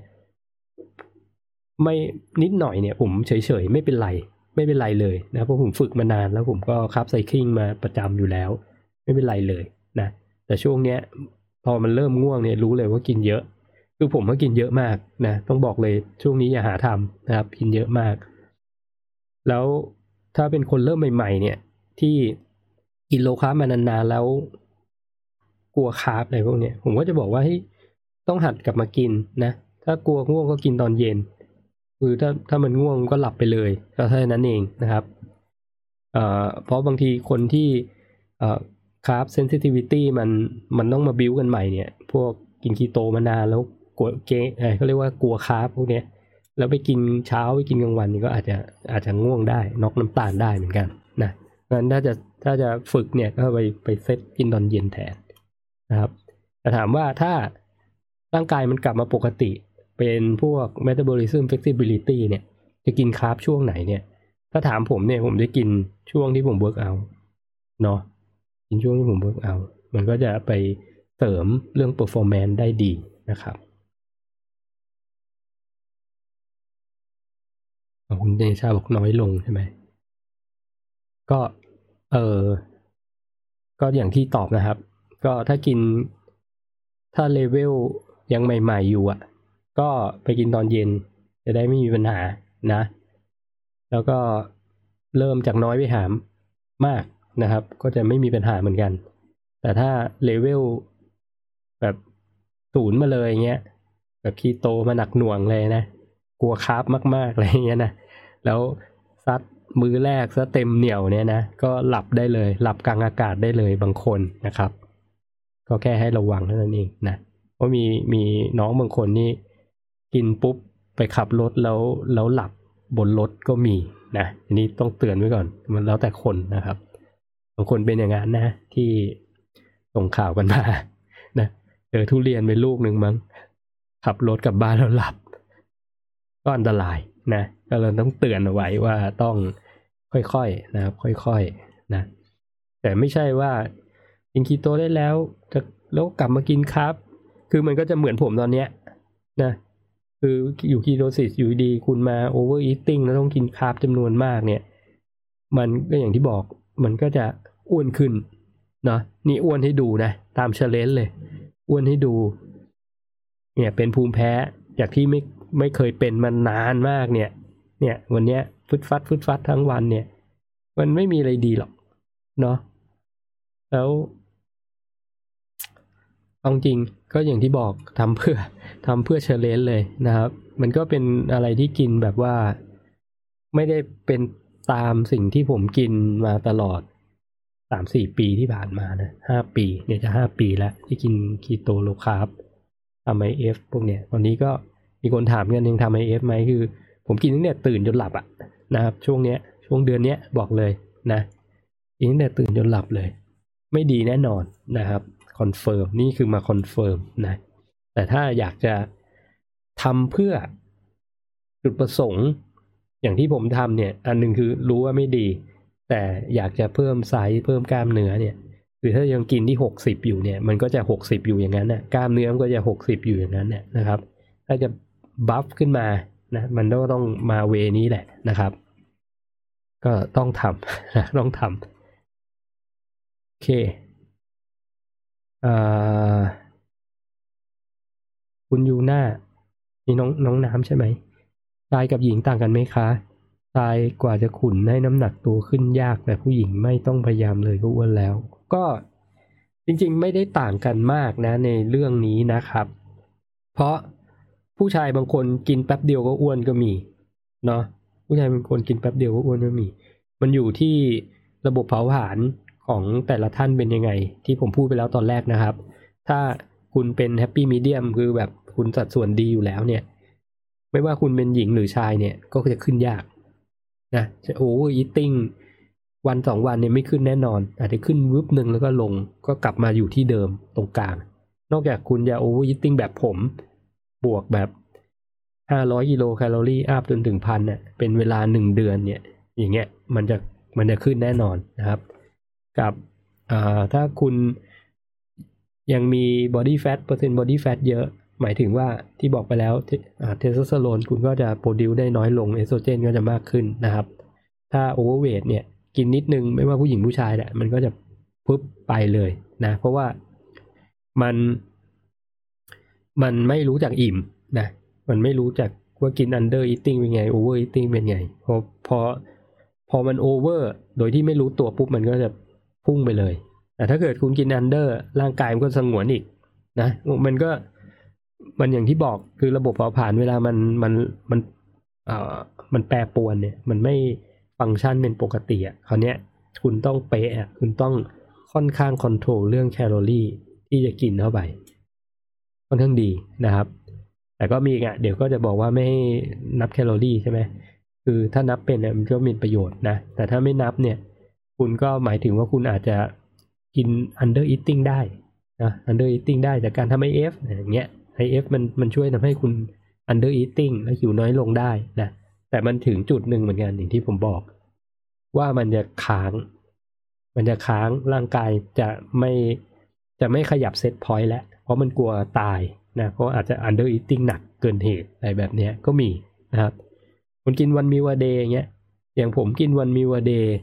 ไม่นิดหน่อยเนี่ย ผมเฉยๆ ไม่เป็นไร ไม่เป็นไรเลยนะเพราะผมฝึกมานานแล้วผมก็ carb cycling มาประจำอยู่แล้ว ไม่เป็นไรเลยนะ แต่ช่วงเนี้ยพอมันเริ่มง่วงเนี่ยรู้เลยว่ากินเยอะ คือผมก็กินเยอะมากนะต้องบอกเลยช่วงนี้อย่าหาทำนะครับ กินเยอะมาก แล้วถ้าเป็นคนเริ่มใหม่ ๆ เนี่ย ที่กิน low carb มานานๆแล้วกลัว carb อะไรพวกเนี้ยผมก็จะบอกว่าให้ต้องหัดกลับมากินนะ ถ้ากลัวง่วงก็กินตอนเย็นคือถ้าถ้ามันง่วงก็หลับไปเลยก็เท่านั้นเองนะครับเอ่อเพราะบางทีคนที่เอ่อ carb sensitivity มันมันต้องมาบิวกันใหม่เนี่ย พวกกินคีโตมานานแล้วกลัวเกเขาเรียกว่ากลัว carb พวกเนี้ยแล้วไปกินเช้าไปกินกลางวันนี่ก็อาจจะอาจจะง่วงได้น็อกน้ำตาลได้เหมือนกันนะงั้นถ้าจะถ้าจะฝึกเนี่ยก็ไปไปเซตกินตอนเย็นแทนนะครับแต่ถามว่าถ้าร่างกายมันกลับมาปกติ เป็นพวก metabolism flexibility เนี่ยจะกิน carb ช่วงไหนเนี่ย ถ้าถามผมเนี่ยผมจะกินช่วงที่ผม workout เนาะ กินช่วงที่ผม workout มันก็จะไปเสริมเรื่อง performance ได้ดีนะครับคุณเดชาบอกน้อยลงใช่ไหม ก็ เออ ก็อย่างที่ตอบนะครับ ก็ถ้ากิน ถ้าเลเวลยังใหม่ ๆ อยู่อะ ก็ไปกินตอนเย็น จะได้ไม่มีปัญหานะ แล้วก็เริ่มจากน้อยไปหามมาก นะครับ ก็จะไม่มีปัญหาเหมือนกัน แต่ถ้าเลเวลแบบศูนย์มาเลยเงี้ยแบบคีโตมาหนักหน่วงเลยนะ กลัวคาร์บมากๆอะไรเงี้ยนะแล้วซัดมือแรกซะเต็มเหนียวเนี่ยนะ ก็หลับได้เลย หลับกลางอากาศได้เลยบางคนนะครับ ก็แค่ให้ระวังเท่านั้นเองนะเพราะมีมีน้องบางคนนี่กินปุ๊บไปขับรถแล้วแล้วหลับบนรถก็มีนะอันนี้ต้องเตือนไว้ก่อนมันแล้วแต่คนนะครับ บางคนเป็นอย่างนั้นนะที่ส่งข่าวกันมานะเจอทุเรียนไปลูกหนึ่งมั้งขับรถกลับบ้านแล้วหลับ ก็อันตรายนะก็เลยต้องเตือนเอาไว้ว่าต้องค่อยๆนะครับ ค่อยๆนะ แต่ไม่ใช่ว่ากินคีโตได้แล้วจะแล้วกลับมากิน carb คือมันก็จะเหมือนผมตอนเนี้ยนะคืออยู่ ketosis อยู่ดีคุณมา overeating แล้วต้องกิน carb จำนวนมากเนี่ย มันก็อย่างที่บอกมันก็จะ อ้วนขึ้นเนาะนี่อ้วนให้ดูนะ ตามเชลเลนเลย อ้วนให้ดู เนี่ยเป็นภูมิแพ้จากที่ไม่ไม่เคยเป็นมานานมากเนี่ย เนี่ย วันเนี้ยฟึดฟัดฟึดฟัดทั้งวันเนี่ย มันไม่มีอะไรดีหรอก เนาะแล้วเอาจริงก็อย่างที่บอกทำเพื่อทำเพื่อเชลเลนเลยนะครับ มันก็เป็นอะไรที่กินแบบว่า ไม่ได้เป็นตามสิ่งที่ผมกินมาตลอด สามสี่ปีที่ผ่านมานะห้าปีเนี่ยจะห้าปีแล้วที่กิน keto low carb ทำ IF พวกเนี้ยตอนนี้ก็มีคนถามกันยังทำ IF ไหมคือ ผมกินตั้งแต่ตื่นจนหลับอะนะครับช่วงเนี้ยช่วงเดือนเนี้ยบอกเลยนะกินตั้งแต่ตื่นจนหลับเลย ไม่ดีแน่นอนนะครับ confirm นี่คือมา confirm นะแต่ถ้าอยากจะทำเพื่อจุดประสงค์อย่างที่ผมทำเนี่ย อันหนึ่งคือรู้ว่าไม่ดี แต่อยากจะเพิ่มไซส์เพิ่มกล้ามเนื้อเนี่ยคือถ้ายังกินที่หกสิบอยู่เนี่ยมันก็จะหกสิบอยู่อย่างนั้นนะกล้ามเนื้อมันก็จะหกสิบอยู่อย่างนั้นเนี่ยนะครับ ถ้าจะบัฟขึ้นมานะมันก็ต้องมาเวนี้แหละนะครับ ก็ต้องทำนะต้องทำโอเคอคุณยูน่านี่น้องน้องน้ำใช่ไหมชายกับหญิงต่างกันไหมคะ ชายกว่าจะขุนให้น้ำหนักตัวขึ้นยากแต่ผู้หญิงไม่ต้องพยายามเลยก็อ้วนแล้ว ก็จริงๆไม่ได้ต่างกันมากนะในเรื่องนี้นะครับ เพราะผู้ชายบางคนกินแป๊บเดียวก็อ้วนก็มีเนาะผู้ชายบางคนกินแป๊บเดียวก็อ้วนก็มี มันอยู่ที่ระบบเผาผลาญของแต่ละท่านเป็นยังไง ที่ผมพูดไปแล้วตอนแรกนะครับ ถ้าคุณเป็น happy medium คือแบบคุณสัดส่วนดีอยู่แล้วเนี่ย ไม่ว่าคุณเป็นหญิงหรือชายเนี่ยก็จะขึ้นยาก นะจะ overeating วันสองวันเนี่ยไม่ขึ้นแน่นอน อาจจะขึ้นวึบหนึ่งแล้วก็ลงก็กลับมาอยู่ที่เดิมตรงกลาง นอกจากคุณจะ overeating แบบผม บวกแบบห้าร้อยกิโลแคลอรี่ up จนถึงพันเนี่ยเป็นเวลาหนึ่งเดือนเนี่ย อย่างเงี้ยมันจะมันจะขึ้นแน่นอนนะครับ กับถ้าคุณยังมี body fat เปอร์เซ็นต์ body fat เยอะ หมายถึงว่าที่บอกไปแล้วเทสโทสเตอโรนคุณก็จะ produce ได้น้อยลง estrogen ก็จะมากขึ้นนะครับ ถ้า overweight เนี่ยกินนิดนึงไม่ว่าผู้หญิงผู้ชายแหละมันก็จะปุ๊บไปเลยนะ เพราะว่ามันมันไม่รู้จักอิ่มนะมันไม่รู้จักว่ากิน under eating เป็นไง overeating เป็นไงพอพอพอมัน over โดยที่ไม่รู้ตัวปุ๊บมันก็จะพุ่งไปเลยแต่ถ้าเกิดคุณกิน under ร่างกายมันก็สงวนอีกนะมันก็ มันอย่างที่บอกคือระบบเผาผลาญเวลามันมันมันเอ่อมันแปรปรวนเนี่ย มันไม่ฟังก์ชันเป็นปกติอะคราวเนี้ยคุณต้องเป๊ะคุณต้องค่อนข้าง control เรื่องแคลอรี่ที่จะกินเข้าไปค่อนข้างดีนะครับ แต่ก็มีอะเดี๋ยวก็จะบอกว่าไม่ให้นับแคลอรี่ใช่ไหมคือถ้านับเป็นเนี่ยมันก็มีประโยชน์นะ แต่ถ้าไม่นับเนี่ย คุณก็หมายถึงว่าคุณอาจจะกิน under eating ได้นะ under eating ได้จากการทำ IF อย่างเงี้ย IF มันมันช่วยทำให้คุณ under eating และหิวน้อยลงได้นะ แต่มันถึงจุดหนึ่งเหมือนกันอย่างที่ผมบอก ว่ามันจะค้าง มันจะค้างร่างกายจะไม่จะไม่ขยับ set point แล้ว เพราะมันกลัวตายนะ เพราะอาจจะ under eating หนักเกินเหตุอะไรแบบนี้ก็มีนะครับคุณกิน one meal a day อย่างเงี้ย อย่างผมกิน one meal a day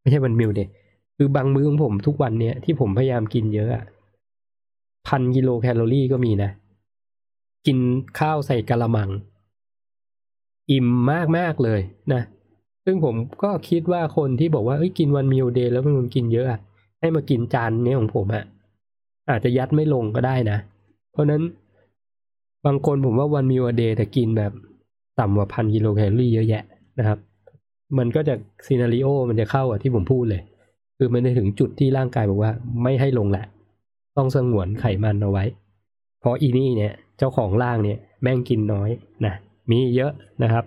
ไม่ใช่ one meal a day คือบางมื้อของผมทุกวันเนี้ยที่ผมพยายามกินเยอะอะ พันกิโลแคลอรี่ก็มีนะ กินข้าวใส่กะละมัง อิ่มมากมากเลยนะ ซึ่งผมก็คิดว่าคนที่บอกว่าเอ้ยกิน one meal a day แล้วเป็นคนกินเยอะอะให้มากินจานนี้ของผมอะอาจจะยัดไม่ลงก็ได้นะ เพราะนั้นบางคนผมว่า one meal a day แต่กินแบบต่ำกว่าพันกิโลแคลอรี่เยอะแยะนะครับ มันก็จะ scenario มันจะเข้ากับที่ผมพูดเลย คือมันจะถึงจุดที่ร่างกายบอกว่าไม่ให้ลงแหละ ต้องสงวนไขมันเอาไว้ เพราะอีนี่เนี่ยเจ้าของร่างเนี่ยแม่งกินน้อยนะมีเยอะนะครับ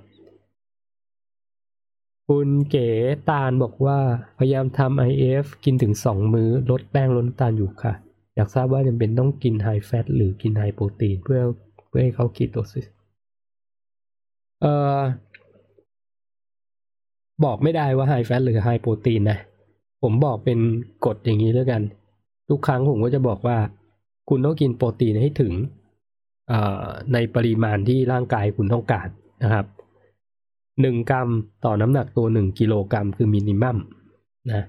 คุณเก๋ตาลบอกว่าพยายามทำ IF กินถึงสองมื้อลดแป้งลดน้ำตาลอยู่ค่ะ อยากทราบว่าจำเป็นต้องกิน high fat หรือกิน high protein เพื่อเพื่อให้เข้า ketosis เอ่อบอกไม่ได้ว่า high fat หรือ high protein นะ ผมบอกเป็นกฎอย่างนี้แล้วกัน ทุกครั้งผมก็จะบอกว่า คุณต้องกินโปรตีนให้ถึงในปริมาณที่ร่างกายคุณต้องการนะครับหนึ่งกรัมต่อน้ำหนักตัวหนึ่งกิโลกรัมคือมินิมัมนะ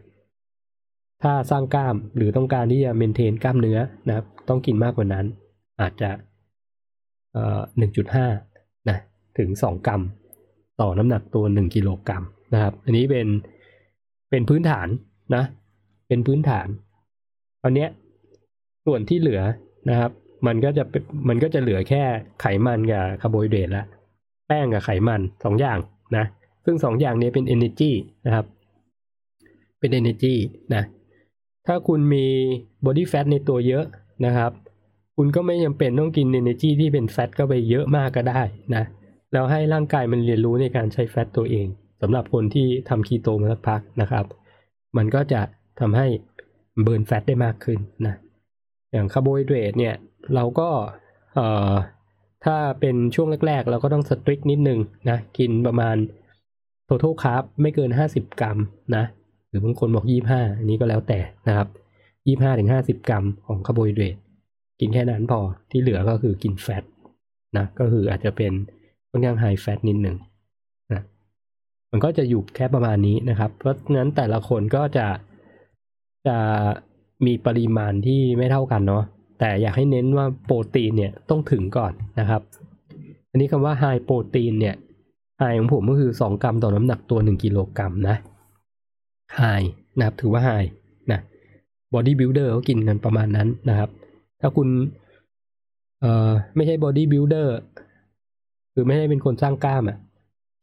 ถ้าสร้างกล้ามหรือต้องการที่จะเมนเทนกล้ามเนื้อนะครับ ต้องกินมากกว่านั้น อาจจะหนึ่งจุดห้านะถึงสองกรัม ต่อน้ำหนักตัวหนึ่งกิโลกรัมนะครับ อันนี้เป็นเป็นพื้นฐานนะ เป็นพื้นฐาน อันเนี้ยส่วนที่เหลือนะครับ มันก็จะมันก็จะเหลือแค่ไขมันกับคาร์โบไฮเดรตละแป้งกับไขมันสองอย่างนะ ซึ่งสองอย่างนี้เป็น energy นะครับ เป็น energy นะ ถ้าคุณมี body fat ในตัวเยอะนะครับ คุณก็ไม่จำเป็นต้องกิน energy ที่เป็นแฟตก็ไปเยอะมากก็ได้นะ แล้วให้ร่างกายมันเรียนรู้ในการใช้ fat ตัวเองสำหรับคนที่ทำคีโตมาสักพักนะครับ มันก็จะทำให้ burn fat ได้มากขึ้นนะ อย่างคาร์โบไฮเดรตเนี่ยเราก็เอ่อถ้าเป็นช่วงแรกๆ เราก็ต้อง strict นิดนึงนะ กินประมาณ total carb ไม่เกิน 50 กรัมนะ หรือบางคนบอก 25 อันนี้ก็แล้วแต่นะครับ 25ถึง50 กรัมของคาร์โบไฮเดรตกินแค่นั้นพอที่เหลือก็คือกินแฟตนะก็คืออาจจะเป็นค่อนข้างไฮแฟตนิดหนึ่งนะมันก็จะอยู่แค่ประมาณนี้นะครับ เพราะฉะนั้นแต่ละคนก็จะ จะมีปริมาณที่ไม่เท่ากันเนาะแต่อยากให้เน้นว่าโปรตีนเนี่ยต้องถึงก่อนนะครับ อันนี้คำว่าไฮโปรตีนเนี่ยไฮของผมก็คือ 2 กรัมต่อน้ำหนักตัว 1 กิโลกรัมนะไฮนะครับถือว่า high นะ bodybuilder เขากินกันประมาณนั้นนะครับ ถ้าคุณเอ่อไม่ใช่ bodybuilder คือไม่ได้เป็นคนสร้างกล้ามอะ่ะ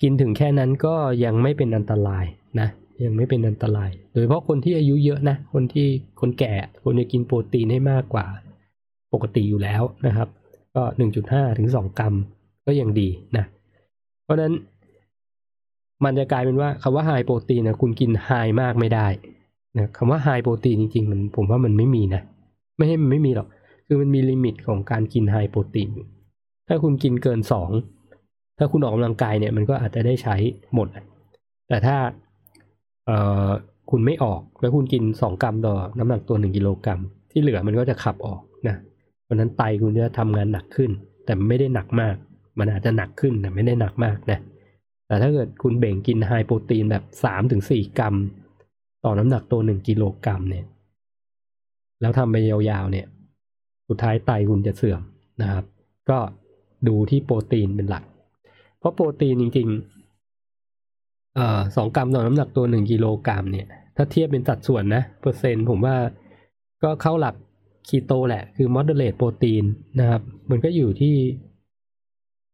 กินถึงแค่นั้นก็ยังไม่เป็นอันตรายนะ ยังไม่เป็นอันตราย โดยเฉพาะคนที่อายุเยอะนะ คนที่คนแก่คนจะกินโปรตีนให้มากกว่า ปกติอยู่แล้วนะครับ ก็ 1.5 ถึง 2 กรัมก็ยังดีนะ เพราะนั้นมันจะกลายเป็นว่าคำว่า high protein นะคุณกิน high มากไม่ได้นะคำว่า high protein จริงๆมันผมว่ามันไม่มีนะ ไม่ให้มันไม่มีหรอก คือมันมี limit ของการกิน high protein ถ้าคุณกินเกินสองถ้าคุณออกกำลังกายเนี่ยมันก็อาจจะได้ใช้หมด แต่ถ้า เอ่อคุณไม่ออกแล้วคุณกินสองกรัมต่อน้ำหนักตัวหนึ่งกิโลกรัมที่เหลือมันก็จะขับออกนะเพราะนั้นไตคุณจะทำงานหนักขึ้น แต่ไม่ได้หนักมาก มันอาจจะหนักขึ้นแต่ไม่ได้หนักมากนะแต่ถ้าเกิดคุณเบ่งกินไฮโปรตีนแบบสามถึงสี่กรัม ต่อน้ำหนักตัวหนึ่งกิโลกรัมเนี่ย แล้วทำไปยาวๆเนี่ย สุดท้ายไตคุณจะเสื่อมนะครับ ก็ดูที่โปรตีนเป็นหลัก เพราะโปรตีนจริง ๆ สองกรัมต่อน้ำหนักตัวหนึ่งกิโลกรัมเนี่ย ถ้าเทียบเป็นสัดส่วนนะ เปอร์เซ็นต์ผมว่าก็เข้าหลักคีโตแหละ คือ moderate โปรตีนนะครับ มันก็อยู่ที่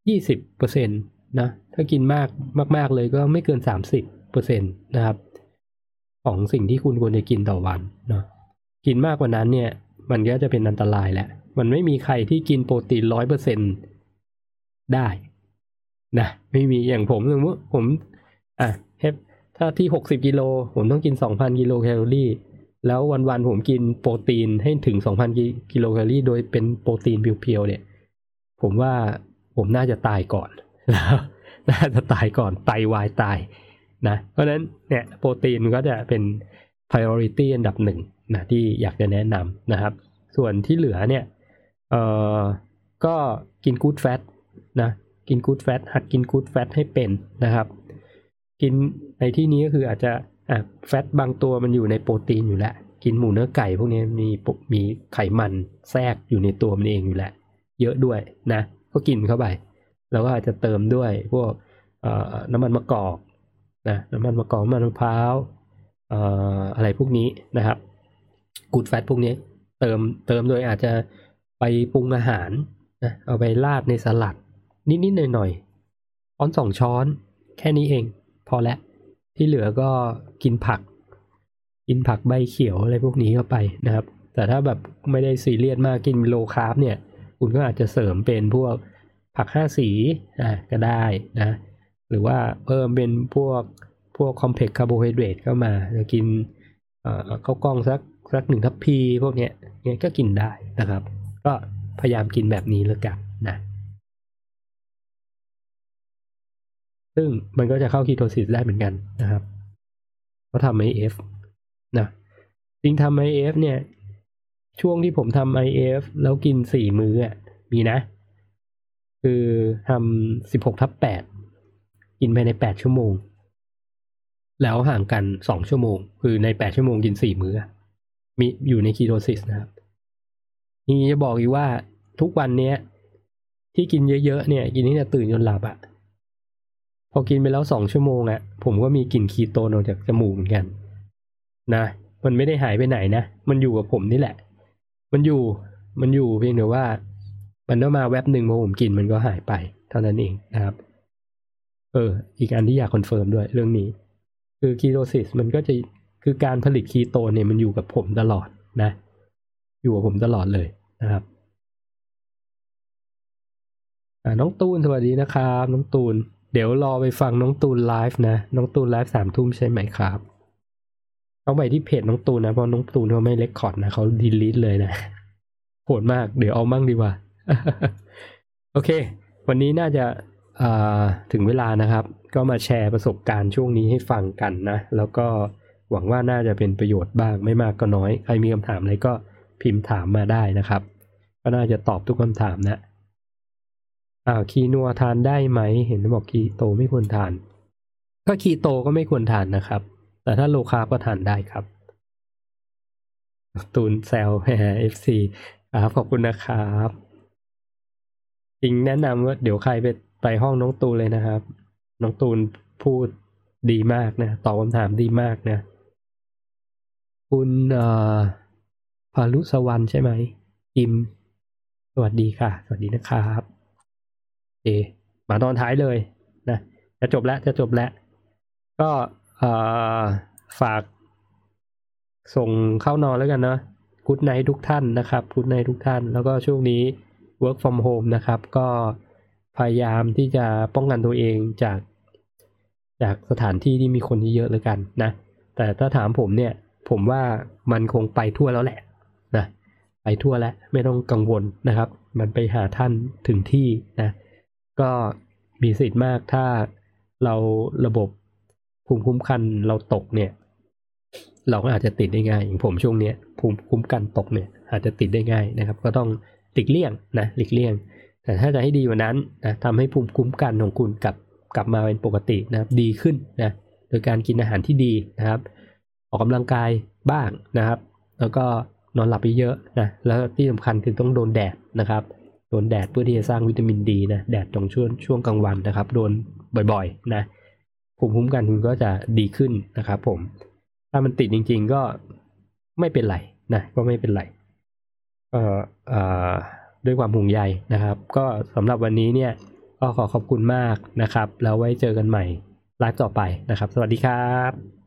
ยี่สิบเปอร์เซ็นตนะ ถ้ากินมากมาก ๆ เลยก็ไม่เกินสามสิบเปอร์เซ็นตนะครับ ของสิ่งที่คุณควรจะกินต่อวันเนาะกินมากกว่านั้นเนี่ย มันก็จะเป็นอันตรายแหละ มันไม่มีใครที่กินโปรตีนร้อยเปอร์เซ็นได้นะ ไม่มีอย่างผมสมมติผม อะถ้าที่หกสิบกิโลผมต้องกินสองพันกิโลแคลอรี่ แล้ววันๆผมกินโปรตีนให้ถึง2,000กิโลแคลอรี่ โดยเป็นโปรตีนเพียวๆเนี่ย ผมว่าผมน่าจะตายก่อนแล้วน่าจะตายก่อนไตวายตายนะ เพราะฉะนั้นเนี่ยโปรตีนก็จะเป็น priority อันดับหนึ่งนะที่อยากจะแนะนำนะครับ ส่วนที่เหลือเนี่ยเอ่อก็กินกู๊ดแฟตนะ กินกู๊ดแฟตหัดกินกู๊ดแฟตให้เป็นนะครับ กินในที่นี้ก็คืออาจจะอะแฟตบางตัวมันอยู่ในโปรตีนอยู่แล้ว กินหมูเนื้อไก่พวกนี้มีมีไขมันแทรกอยู่ในตัวมันเองอยู่แล้ว เยอะด้วยนะ ก็กินเข้าไป แล้วก็อาจจะเติมด้วยพวกน้ำมันมะกอกนะน้ำมันมะกอกมันมะพร้าวอะไรพวกนี้นะครับกูดแฟตพวกนี้เติมเติมโดยอาจจะไปปรุงอาหารนะเอาไปราดในสลัด นิดๆหน่อยๆช้อนสองช้อน แค่นี้เอง พอแล้วที่เหลือก็กินผัก กินผักใบเขียวอะไรพวกนี้เข้าไปนะครับ แต่ถ้าแบบไม่ได้ซีเรียสมากกิน low carb เนี่ย คุณก็อาจจะเสริมเป็นพวกผักห้าสีอ่าก็ได้นะ หรือว่าเพิ่มเป็นพวกพวก complex carbohydrate เข้ามาจะกินเอ่อข้าวกล้องสักสักหนึ่งทัพพีพวกเนี้ยเนี่ยก็กินได้นะครับ ก็พยายามกินแบบนี้แล้วกันนะ ซึ่งมันก็จะเข้าคีโตซิสได้เหมือนกันนะครับเพราะทำ IF นะจริงทำ IF เนี่ย ช่วงที่ผมทำ IF แล้วกินสี่มื้ออะมีนะ คือทำสิบหกทับแปดกินไปในแปดชั่วโมง แล้วห่างกันสองชั่วโมง คือในแปดชั่วโมงกินสี่มื้ออมีอยู่ในคีโตซิสนะครับนี้จะบอกอีกว่าทุกวันเนี้ยที่กินเยอะๆเนี่ย กินนี่จะตื่นจนหลับอะ พอกินไปแล้วสองชั่วโมงอะผมก็มีกลิ่นคีโตนออกจากจมูกเหมือนกัน นะ มันไม่ได้หายไปไหนนะ มันอยู่กับผมนี่แหละ มันอยู่ มันอยู่เพียงแต่ว่า มันต้องมาแว็บหนึ่งพอผมกินมันก็หายไป เท่านั้นเองนะครับ เออ อีกอันที่อยาก confirm ด้วยเรื่องนี้ คือ ketosis มันก็จะคือการผลิตคีโตนเนี่ยมันอยู่กับผมตลอดนะ อยู่กับผมตลอดเลยนะครับน้องตูนสวัสดีนะครับ น้องตูน เดี๋ยวรอไปฟังน้องตูนไลฟ์นะ น้องตูนไลฟ์สามทุ่มใช่ไหมครับเข้าไปที่เพจน้องตูนนะ เพราะน้องตูนเขาไม่ record นะเขา delete เลยนะโหดมาก เดี๋ยวเอามั่งดีกว่า โอเค วันนี้น่าจะถึงเวลานะครับ ก็มาแชร์ประสบการณ์ช่วงนี้ให้ฟังกันนะ แล้วก็หวังว่าน่าจะเป็นประโยชน์บ้างไม่มากก็น้อย ใครมีคำถามอะไรก็พิมพ์ถามมาได้นะครับ ก็น่าจะตอบทุกคำถามนะ อ่าคีนัวทานได้ไหม เห็นบอกคีโตไม่ควรทาน ก็คีโตก็ไม่ควรทานนะครับ แต่ถ้าโลคาร์บก็ทานได้ครับ ตูนแซล FC ครับขอบคุณนะครับจริงแนะนำว่าเดี๋ยวใครไปไปห้องน้องตูนเลยนะครับ น้องตูนพูดดีมากนะตอบคำถามดีมากนะ คุณเอ่อพารุสวรรณใช่ไหมอิม สวัสดีค่ะ สวัสดีนะครับ เอมาตอนท้ายเลยนะ จะจบแล้วจะจบแล้ว ก็ฝาก ส่งเข้านอนแล้วกันเนาะกูดไนทุกท่านนะครับกูดไนทุกท่าน แล้วก็ช่วงนี้ work from home นะครับ ก็พยายามที่จะป้องกันตัวเองจาก จากสถานที่ที่มีคนเยอะๆแล้วกันนะ แต่ถ้าถามผมเนี่ย ผมว่ามันคงไปทั่วแล้วแหละนะไปทั่วแล้วไม่ต้องกังวลนะครับ มันไปหาท่านถึงที่นะ ก็มีสิทธิ์มากถ้าเราระบบภูมิคุ้มกันเราตกเนี่ย เราก็อาจจะติดได้ง่ายอย่างผมช่วงเนี้ยภูมิคุ้มกันตกเนี่ย อาจจะติดได้ง่ายนะครับ ก็ต้องหลีกเลี่ยงนะหลีกเลี่ยง แต่ถ้าจะให้ดีกว่านั้นนะทำให้ภูมิคุ้มกันของคุณกลับกลับมาเป็นปกตินะครับดีขึ้นนะโดยการกินอาหารที่ดีนะครับ ออกกำลังกายบ้างนะครับ แล้วก็นอนหลับเยอะๆนะแล้วที่สำคัญคือต้องโดนแดดนะครับ โดนแดดเพื่อที่จะสร้างวิตามินดีนะแดดตรงช่วงช่วงกลางวันนะครับ โดนบ่อยๆนะภูมิคุ้มกันคุณก็จะดีขึ้นนะครับผม ถ้ามันติดจริง ๆก็ไม่เป็นไรนะก็ไม่เป็นไรเอ่อเอ่อด้วยความห่วงใยนะครับ ก็สำหรับวันนี้เนี่ยก็ขอขอบคุณมากนะครับ แล้วไว้เจอกันใหม่ไลฟ์ต่อไปนะครับ สวัสดีครับ